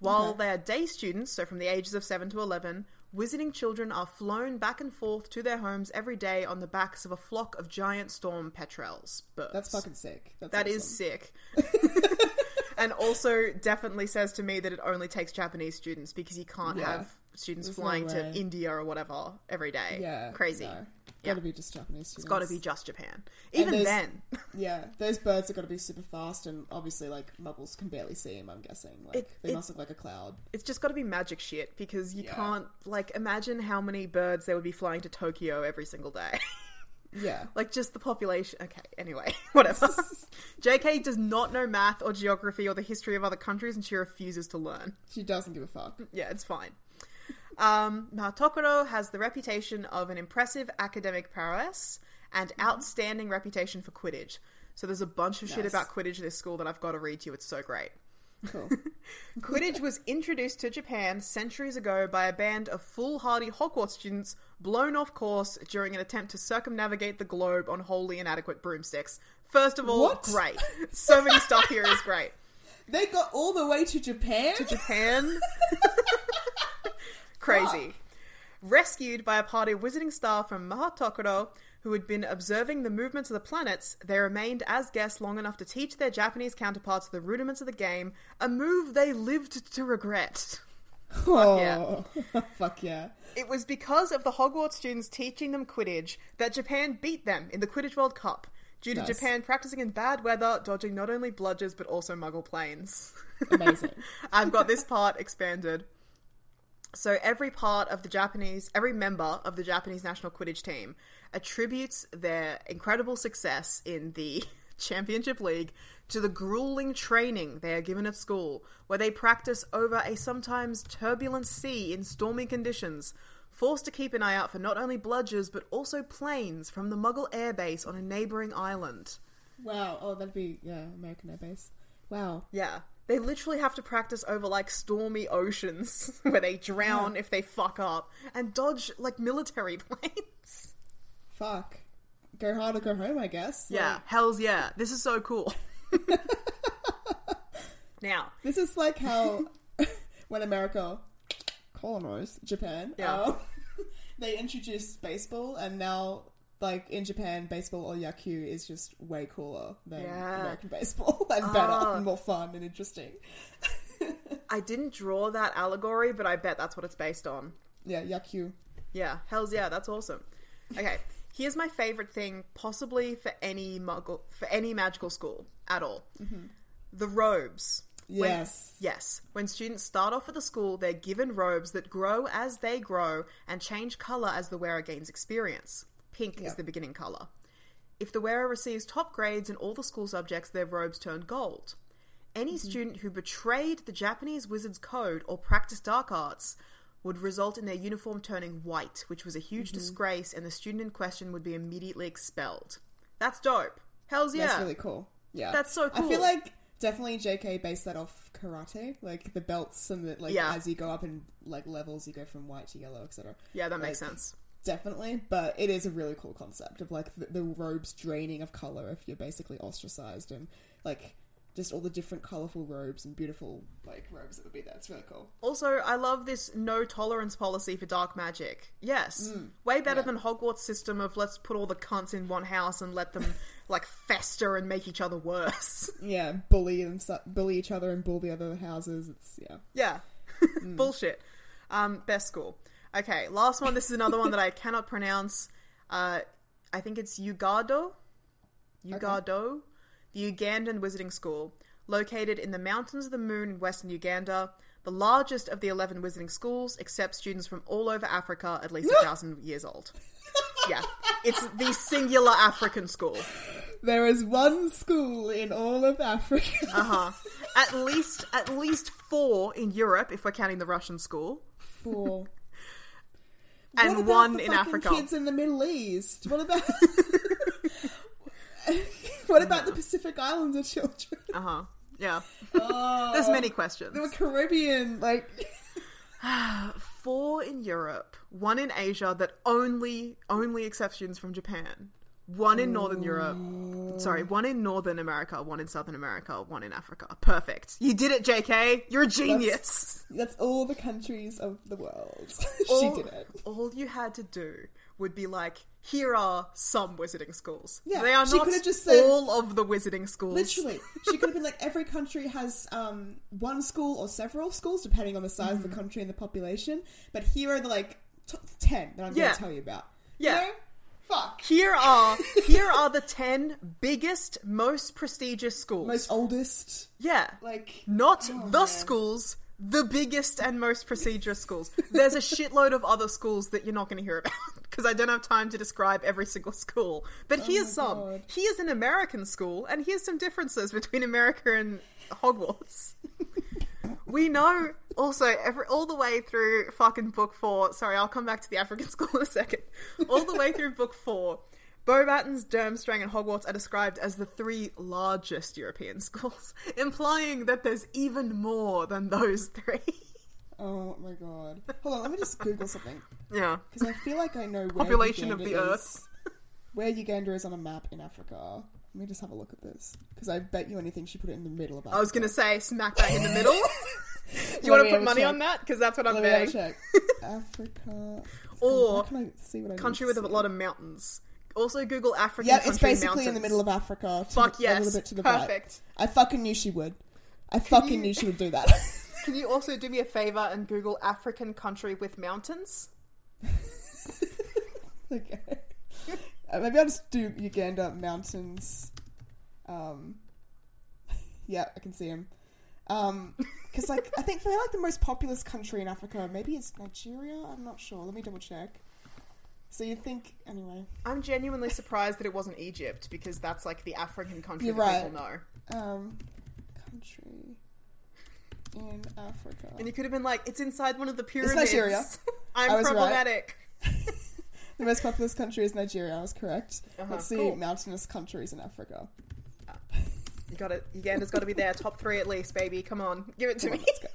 While Okay. they are day students, so from the ages of 7 to 11, visiting children are flown back and forth to their homes every day on the backs of a flock of giant storm petrels. Birds. That's fucking sick. That's That is awesome. sick. [laughs] and also definitely says to me that it only takes Japanese students because you can't Yeah. have students There's no flying to. India or whatever every day. Yeah. Crazy. No. Yeah. Gotta be just Japanese students. It's got to be just Japan. Even then, [laughs] Yeah, those birds are gotta be super fast, and obviously, like, muggles can barely see them, I'm guessing. Like, It- they it- must look like a cloud. it's just got to be magic shit because you Yeah. can't like imagine how many birds there would be flying to Tokyo every single day. [laughs] Yeah. like just the population. Okay, anyway, [laughs] whatever. JK does not know math or geography or the history of other countries, and she refuses to learn. She doesn't give a fuck. Yeah, it's fine. Um, now, Tokoro has the reputation of an impressive academic prowess and outstanding reputation for Quidditch. So there's a bunch of shit about Quidditch in this school that I've got to read to you. It's so great. Cool. [laughs] [laughs] Quidditch was introduced to Japan centuries ago by a band of foolhardy Hogwarts students blown off course during an attempt to circumnavigate the globe on wholly inadequate broomsticks. First of all, What? great. [laughs] So many stuff here is great. they got all the way to Japan? To Japan. Crazy. Rescued by a party of wizarding staff from Mahoutokoro, who had been observing the movements of the planets, they remained as guests long enough to teach their Japanese counterparts the rudiments of the game, a move they lived to regret. [laughs] oh. [laughs] Fuck yeah. It was because of the Hogwarts students teaching them Quidditch that Japan beat them in the Quidditch World Cup, due to Nice. Japan practicing in bad weather, dodging not only bludgers but also muggle planes. Amazing. [laughs] I've got this part expanded. So every part of the Japanese, every member of the Japanese national Quidditch team attributes their incredible success in the [laughs] Championship League to the grueling training they are given at school, where they practice over a sometimes turbulent sea in stormy conditions, forced to keep an eye out for not only bludgers but also planes from the Muggle airbase on a neighboring island. wow. Oh, that'd be, yeah, American airbase. Wow. Yeah. They literally have to practice over like stormy oceans [laughs] where they drown if they fuck up and dodge like military [laughs] planes. Fuck. Go hard or go home, I guess. Yeah, Like, hells yeah. This is so cool. [laughs] now, this is like how when America colonized Japan, Yeah. uh, they introduced baseball, and now, like in Japan, baseball or yakyu is just way cooler than Yeah. American baseball [laughs] and better Ah. and more fun and interesting. [laughs] I didn't draw that allegory, but I bet that's what it's based on. Yeah, yakyu. Yeah, hells yeah, that's awesome. Okay, here's my favorite thing, possibly for any muggle, for any magical school at all. The robes. When- Yes. yes. When students start off at the school, they're given robes that grow as they grow and change colour as the wearer gains experience. Pink Yeah. is the beginning colour. If the wearer receives top grades in all the school subjects, their robes turn gold. Any mm-hmm. student who betrayed the Japanese wizard's code or practiced dark arts would result in their uniform turning white, which was a huge mm-hmm. disgrace, and the student in question would be immediately expelled. That's dope. Hells yeah. That's really cool. Yeah, That's so cool. I feel like definitely JK based that off karate, like the belts and the like. Yeah. As you go up in like levels, you go from white to yellow, etc. yeah, that makes sense. Definitely, but it is a really cool concept of like the, the robes draining of color if you're basically ostracized and like just all the different colorful robes and beautiful like robes that would be there. It's really cool. Also, I love this no tolerance policy for dark magic. Yes. Way better yeah. than Hogwarts' system of let's put all the cunts in one house and let them, [laughs] like, fester and make each other worse. Yeah, bully and su- bully each other and bully the other houses. It's yeah. yeah. [laughs] Bullshit. Um, best school. Okay, last one. This is another one that I cannot pronounce. Uh, I think it's Uagadou. Uagadou. The Ugandan Wizarding School. Located in the Mountains of the Moon in western Uganda. The largest of the 11 wizarding schools, accepts students from all over Africa, at least a [laughs] thousand years old. Yeah. It's the singular African school. There is one school in all of Africa. Uh huh. At least, at least four in Europe, if we're counting the Russian school. Four. And one in Africa. Kids in the Middle East. What about? [laughs] [laughs] What about the Pacific Islander children? Uh huh. Yeah. Oh, There's many questions. They were Caribbean, like. [sighs] Four in Europe, one in Asia that only only exceptions from Japan. One in Northern Europe. Sorry, one in Northern America, one in Southern America, one in Africa. Perfect. You did it, JK. You're a genius. That's all the countries of the world. [laughs] she all, did it. All you had to do would be like, here are some wizarding schools. Yeah, they are she not just said- all of the wizarding schools. Literally, she could have been like every country has um, one school or several schools, depending on the size Mm-hmm. of the country and the population. But here are the like t- ten that I'm Yeah. going to tell you about. Yeah. You know? Fuck. Here are [laughs] here are the ten biggest, most prestigious schools. Most oldest, yeah, like not Oh, the man. schools, the biggest and most prestigious schools. There's a shitload of other schools that you're not going to hear about [laughs] because I don't have time to describe every single school. But oh here's Oh my some. God. Here's an American school, and here's some differences between America and Hogwarts. [laughs] we know also every all the way through fucking book four. Sorry, I'll come back to the African [laughs] school in a second. All the way through book four. Beauxbatons, Durmstrang, and Hogwarts are described as the three largest European [laughs] schools, implying that there's even more than those three. oh my god. Hold on, let me just Google something yeah. because I feel like I know where Population of the is- Earth. Where Uganda is on a map in Africa. Let me just have a look at this because I bet you anything she put it in the middle of. Africa. I was going to say smack bang in the middle. Do [laughs] [laughs] you want to put money check. on that? Because that's what I'm Let me betting. check. [laughs] Africa. Or Why can I see what I Country with a lot of mountains. Also, Google African Yeah, it's basically in the middle of Africa. Fuck a yes. little bit to the right. Perfect. I fucking knew she would. I fucking you- knew she would do that. Can you also do me a favor and Google African country with mountains? okay. Uh, maybe I'll just do Uganda mountains. Um, [laughs] yeah, I can see him. Um, because like I think they're like the most populous country in Africa, maybe it's Nigeria. I'm not sure. Let me double check. So you think anyway? I'm genuinely surprised that it wasn't Egypt because that's like the African country You're that right. people know. Um, country in Africa. And you could have been like, it's inside one of the pyramids. Nigeria. [laughs] I'm I was right. [laughs] The most populous country is Nigeria. I was correct. Uh-huh, Let's see cool. mountainous countries in Africa. You got it. Uganda's got to be there, top three at least, baby. Come on, give it to Come on, me. let's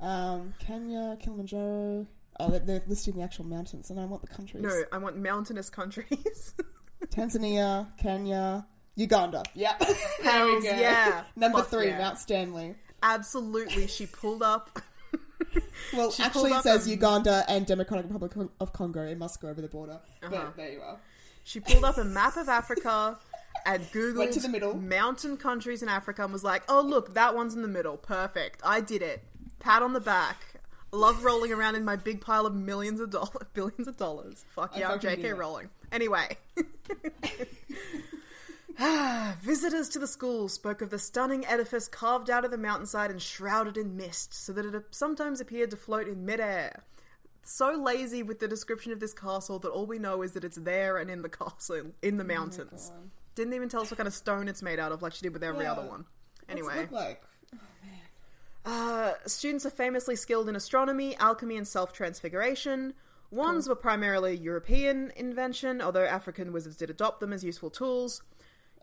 go. Um, Kenya, Kilimanjaro. Oh, they're, they're listing the actual mountains, and I want the countries. No, I want mountainous countries. [laughs] Tanzania, Kenya, Uganda. Yeah. [laughs] there we go. yeah. Number Fuck three, yeah. Mount Stanley. Absolutely, she pulled up. [laughs] Well, She actually, pulled it up says a- Uganda and Democratic Republic of Congo. It must go over the border. Uh-huh. But there you are. She pulled up a map of Africa and [laughs] Googled to the middle. mountain countries in Africa and was like, oh, look, that one's in the middle. Perfect. I did it. Pat on the back. Love rolling around in my big pile of millions of dollars, [laughs] billions of dollars. Fuck I yeah, I'm fucking JK that. rolling. Anyway. [sighs] Visitors to the school spoke of the stunning edifice carved out of the mountainside and shrouded in mist, so that it sometimes appeared to float in midair. So lazy with the description of this castle that all we know is that it's there and in the castle, in the mountains. God. Didn't even tell us what kind of stone it's made out of, like she did with every Yeah. other one. Anyway, look like? uh, students are famously skilled in astronomy, alchemy, and self transfiguration. Wands were primarily European invention, although African wizards did adopt them as useful tools.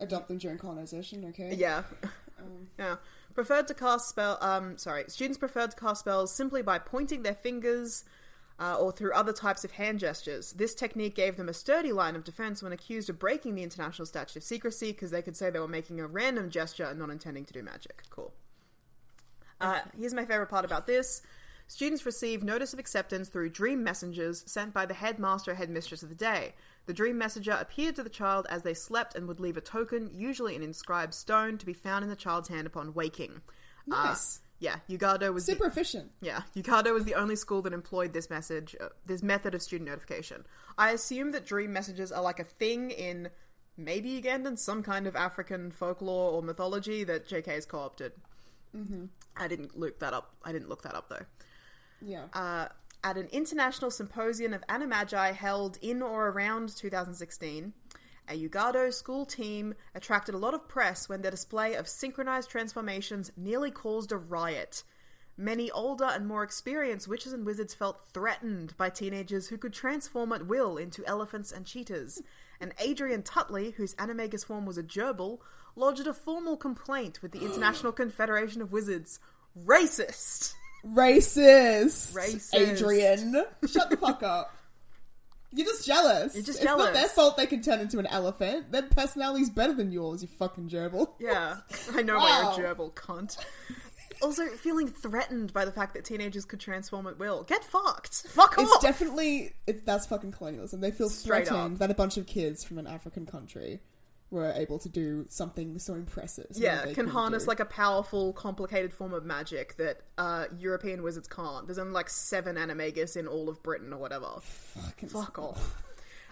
Adopt them during colonization, okay? Yeah. [laughs] yeah. Preferred to cast spell um sorry, students preferred to cast spells simply by pointing their fingers uh, or through other types of hand gestures. This technique gave them a sturdy line of defense when accused of breaking the international statute of secrecy because they could say they were making a random gesture and not intending to do magic. Cool. Uh, here's my favorite part about this. Students receive notice of acceptance through dream messengers sent by the headmaster or headmistress of the day. The dream messenger appeared to the child as they slept and would leave a token, usually an inscribed stone, to be found in the child's hand upon waking. Uh, yeah, Uagadou was the- Super efficient. yeah, Uagadou was the only school that employed this message, uh, this method of student notification. I assume that dream messages are like a thing in maybe Ugandan, some kind of African folklore or mythology that JK has co-opted. Mm-hmm. I didn't look that up. I didn't look that up though. Yeah. Uh, at an international symposium of animagi held in or around 2016, a Uagadou school team attracted a lot of press when their display of synchronized transformations nearly caused a riot. Many older and more experienced witches and wizards felt threatened by teenagers who could transform at will into elephants and cheetahs. And Adrian Tutley, whose animagus form was a gerbil, lodged a formal complaint with the International Confederation of Wizards. Racist! Racist. Racist. Adrian. Shut the fuck up. You're just jealous. You're just it's not their fault they can turn into an elephant. Their personality's better than yours, you fucking gerbil. Yeah, I know Wow. why you're a gerbil, cunt. Also, feeling threatened by the fact that teenagers could transform at will. Get fucked. Fuck off. It's definitely it, that's fucking colonialism. They feel Straight threatened up. that a bunch of kids from an African country were able to do something so impressive. something yeah, they can couldn't harness do. like a powerful, complicated form of magic that uh, European wizards can't. There's only like seven animagus in all of Britain or whatever. Fucking Fuck off.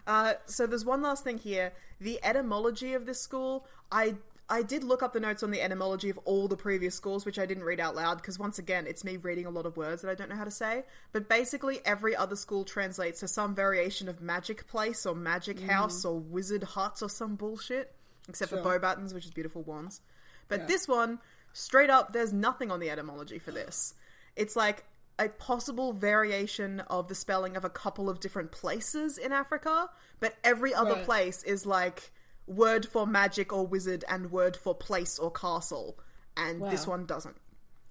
Uh, so there's one last thing here. The etymology of this school, I I did look up the notes on the etymology of all the previous schools, which I didn't read out loud because once again, it's me reading a lot of words that I don't know how to say. But basically, every other school translates to some variation of magic place or magic mm-hmm. house or wizard hut or some bullshit, except Sure. for buttons, which is beautiful wands. But Yeah. this one, straight up, there's nothing on the etymology for this. It's like a possible variation of the spelling of a couple of different places in Africa, but every other Right. place is like word for magic or wizard and word for place or castle, and this one doesn't.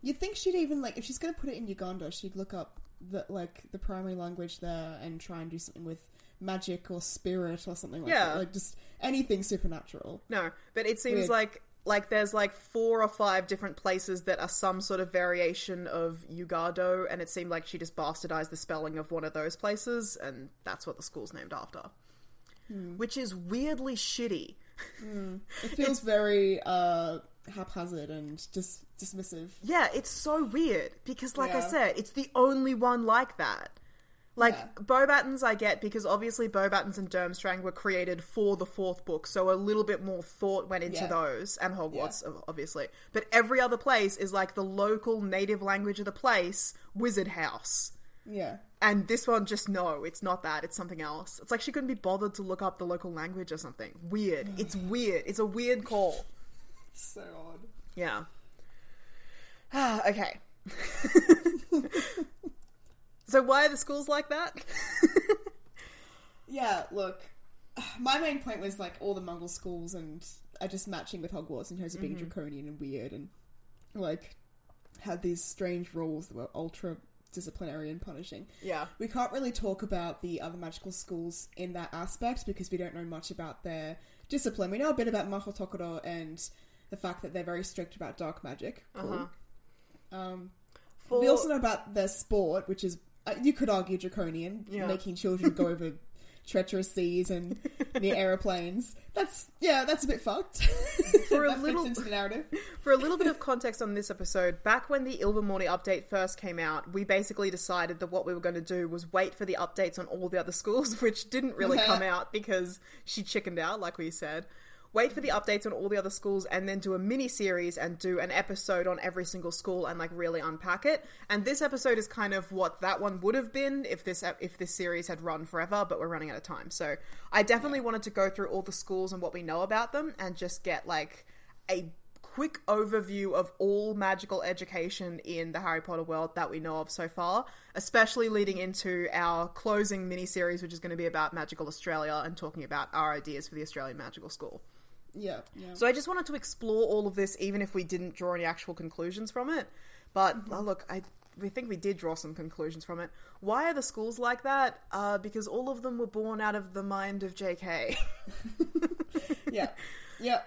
You'd think she'd even like if she's gonna put it in Uganda, she'd look up the like the primary language there and try and do something with magic or spirit or something like Yeah. that. Like just anything supernatural. No, but it seems Weird. like like there's like four or five different places that are some sort of variation of Uagadou, and it seemed like she just bastardized the spelling of one of those places, and that's what the school's named after. Which is weirdly shitty. [laughs] It feels very uh haphazard and just dismissive. Yeah, it's so weird because, like I said, it's the only one like that. Like Yeah. Beauxbatons, I get because obviously Beauxbatons and Durmstrang were created for the fourth book, so a little bit more thought went into Yeah. those, and Hogwarts, obviously. But every other place is like the local native language of the place, Wizard House. Yeah. And this one, just no, it's not that. It's something else. It's like she couldn't be bothered to look up the local language or something. Weird. It's weird. It's a weird call. So odd. Yeah. Ah, [sighs] okay. [laughs] so why are the schools like that? Yeah, look, [sighs] my main point was like all the Mongol schools and are just matching with Hogwarts in terms of being draconian and weird and like had these strange rules that were ultra disciplinary and punishing. Yeah. We can't really talk about the other magical schools in that aspect because we don't know much about their discipline. We know a bit about Mahoutokoro and the fact that they're very strict about dark magic. Cool. Um, For we also know about their sport, which is uh, you could argue draconian, Yeah. making children go over treacherous seas and [laughs] near aeroplanes. That's yeah, that's a bit fucked. [laughs] For a little- fits into the narrative. [laughs] For a little bit of context on this episode, back when the Ilvermorny update first came out, we basically decided that what we were going to do was wait for the updates on all the other schools, which didn't really come out because she chickened out, like we said. Wait for the updates on all the other schools and then do a mini series and do an episode on every single school and like really unpack it. And this episode is kind of what that one would have been if this if this series had run forever, but we're running out of time. So I definitely wanted to go through all the schools and what we know about them and just get like a quick overview of all magical education in the Harry Potter world that we know of so far, especially leading into our closing mini-series, which is going to be about Magical Australia and talking about our ideas for the Australian Magical School. Yeah, yeah. So I just wanted to explore all of this, even if we didn't draw any actual conclusions from it. But oh, look, I we think we did draw some conclusions from it. Why are the schools like that? Uh, because all of them were born out of the mind of J.K. [laughs] yeah, yeah.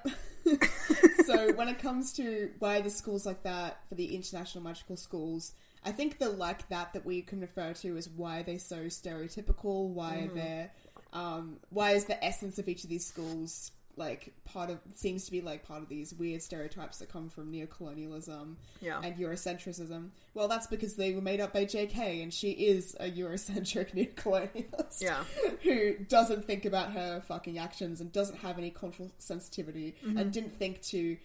[laughs] so when it comes to why the schools like that for the international magical schools, I think the like that that we can refer to is why they're so stereotypical. Why they're um, why is the essence of each of these schools like part of seems to be like part of these weird stereotypes that come from neocolonialism Yeah. and Eurocentrism. Well, that's because they were made up by J.K. and she is a Eurocentric [laughs] neocolonialist Yeah. [laughs] who doesn't think about her fucking actions and doesn't have any cultural sensitivity Mm-hmm. and didn't think to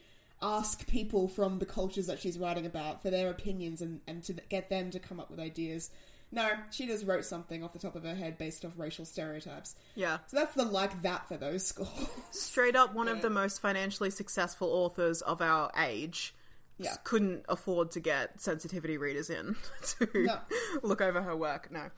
ask people from the cultures that she's writing about for their opinions and, and to get them to come up with ideas. No, she just wrote something off the top of her head based off racial stereotypes. yeah. So that's the like that for those schools. straight up one of the most financially successful authors of our age Yeah. couldn't afford to get sensitivity readers in [laughs] to No. look over her work. No.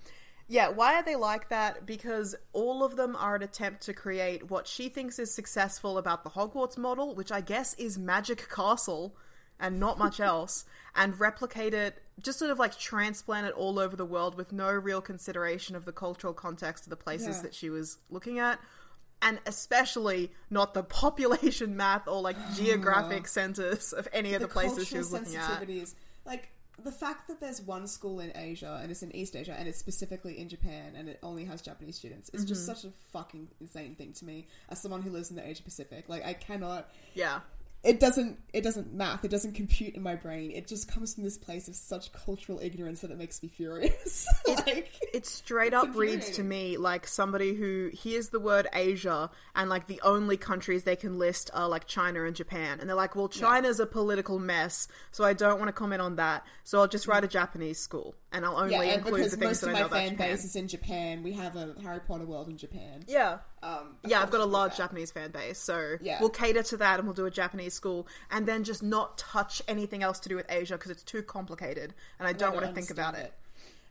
Yeah, why are they like that? Because all of them are an attempt to create what she thinks is successful about the Hogwarts model, which I guess is Magic Castle and not much else, and replicate it, just sort of like transplant it all over the world with no real consideration of the cultural context of the places Yeah. that she was looking at. And especially not the population math or like [sighs] geographic centers of any of the, places she was looking at. Like the fact that there's one school in Asia and it's in East Asia and it's specifically in Japan and it only has Japanese students is just Mm-hmm. such a fucking insane thing to me as someone who lives in the Asia Pacific. Like I cannot Yeah. It doesn't it doesn't math, it doesn't compute in my brain. It just comes from this place of such cultural ignorance that it makes me furious. [laughs] like It straight up reads to me like somebody who hears the word Asia and like the only countries they can list are like China and Japan. And they're like, well, China's a political mess, so I don't want to comment on that. So I'll just write a Japanese school and I'll only yeah, and include because the things most that of I know my about fan Japan. base is in Japan, we have a Harry Potter world in Japan. Yeah. Um, Yeah, I've got a large Japanese fan base, so Yeah. we'll cater to that and we'll do a Japanese school and then just not touch anything else to do with Asia because it's too complicated and I don't I want to think about understand it.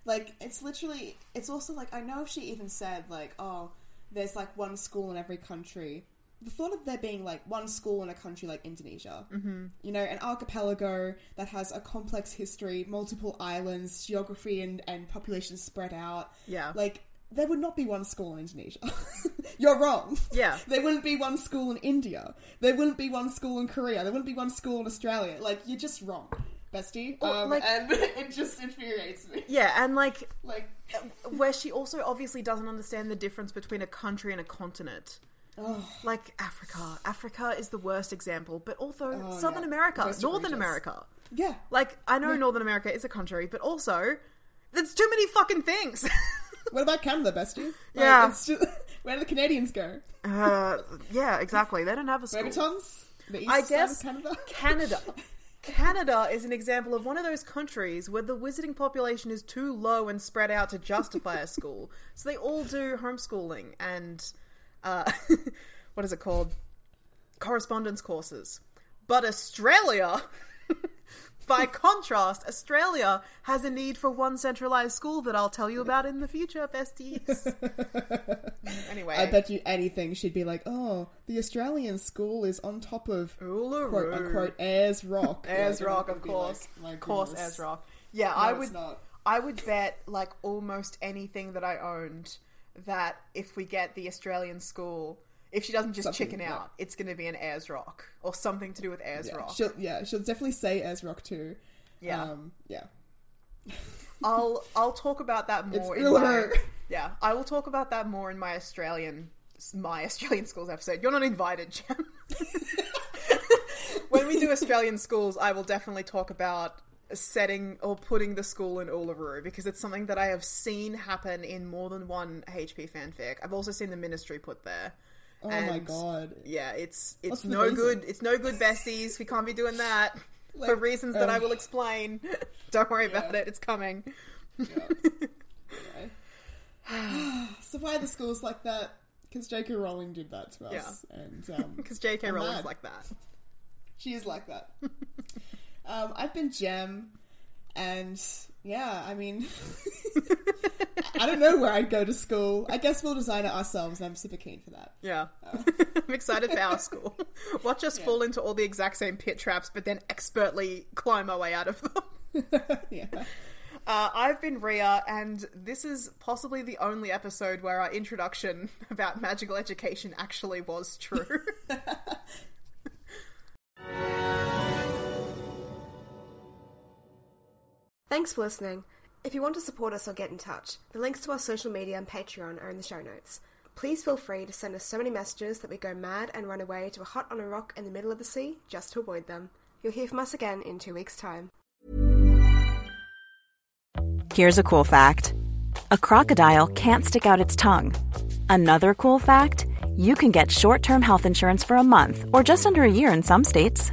Like, it's literally, it's also like, I know if she even said, like, oh, there's like one school in every country. The thought of there being like one school in a country like Indonesia, mm-hmm. you know, an archipelago that has a complex history, multiple islands, geography and, and population spread out. Yeah. Like, there would not be one school in Indonesia. [laughs] You're wrong. Yeah. [laughs] There wouldn't be one school in India. There wouldn't be one school in Korea. There wouldn't be one school in Australia. Like, you're just wrong, bestie. Um, like- and [laughs] it just infuriates me. Yeah, and like Like, where she also obviously doesn't understand the difference between a country and a continent. Like Africa. Africa is the worst example, but also Southern Oh, yeah. America, Northern. America. yeah. Like, I know Northern America is a country, but also, there's too many fucking things. What about Canada, bestie? Like, Yeah. it's just- [laughs] where do the Canadians go? uh, yeah, exactly. They don't have a school. Reggaetons? The east I guess of Canada? Canada. [laughs] Canada is an example of one of those countries where the wizarding population is too low and spread out to justify a school. So they all do homeschooling and uh, [laughs] what is it called? Correspondence courses. But Australia, by contrast, Australia has a need for one centralized school that I'll tell you about in the future, besties. [laughs] anyway, I bet you anything she'd be like, oh, the Australian school is on top of Uluru. quote unquote Ayers Rock. [laughs] Ayers Like, Rock, of course. like, of course. Ayers Rock. Yeah, I would. I would bet like almost anything that I owned that if we get the Australian school, if she doesn't just Something, chicken yeah. out, it's going to be an Ayers Rock or something to do with Ayers Yeah, Rock. she'll, yeah, she'll definitely say Ayers Rock too. Yeah. Um, yeah. [laughs] I'll I'll talk about that It's more. in my, [laughs] yeah, I will talk about that more in my Australian my Australian schools episode. You're not invited, Jem. [laughs] when we do Australian schools, I will definitely talk about setting or putting the school in Uluru because it's something that I have seen happen in more than one HP fanfic. I've also seen the Ministry put there. Oh my god. Yeah, it's it's What's no good. It's no good, besties. We can't be doing that [laughs] for Like, reasons that I will explain. [laughs] Don't worry about it. It's coming. [laughs] So why are the schools like that? Because J.K. Rowling did that to us, and um, Because J.K. I'm Rowling's mad. like that. She is like that. um, I've been Gem, and yeah, I mean, [laughs] I don't know where I'd go to school. I guess we'll design it ourselves, and I'm super keen for that. Yeah. [laughs] I'm excited for our school. [laughs] Watch us fall into all the exact same pit traps, but then expertly climb our way out of them. yeah. Uh, I've been Ria, and this is possibly the only episode where our introduction about magical education actually was true. Thanks for listening. If you want to support us or get in touch, the links to our social media and Patreon are in the show notes. Please feel free to send us so many messages that we go mad and run away to a hut on a rock in the middle of the sea just to avoid them. You'll hear from us again in two weeks' time. Here's a cool fact a crocodile can't stick out its tongue. Another cool fact you can get short term health insurance for a month or just under a year in some states.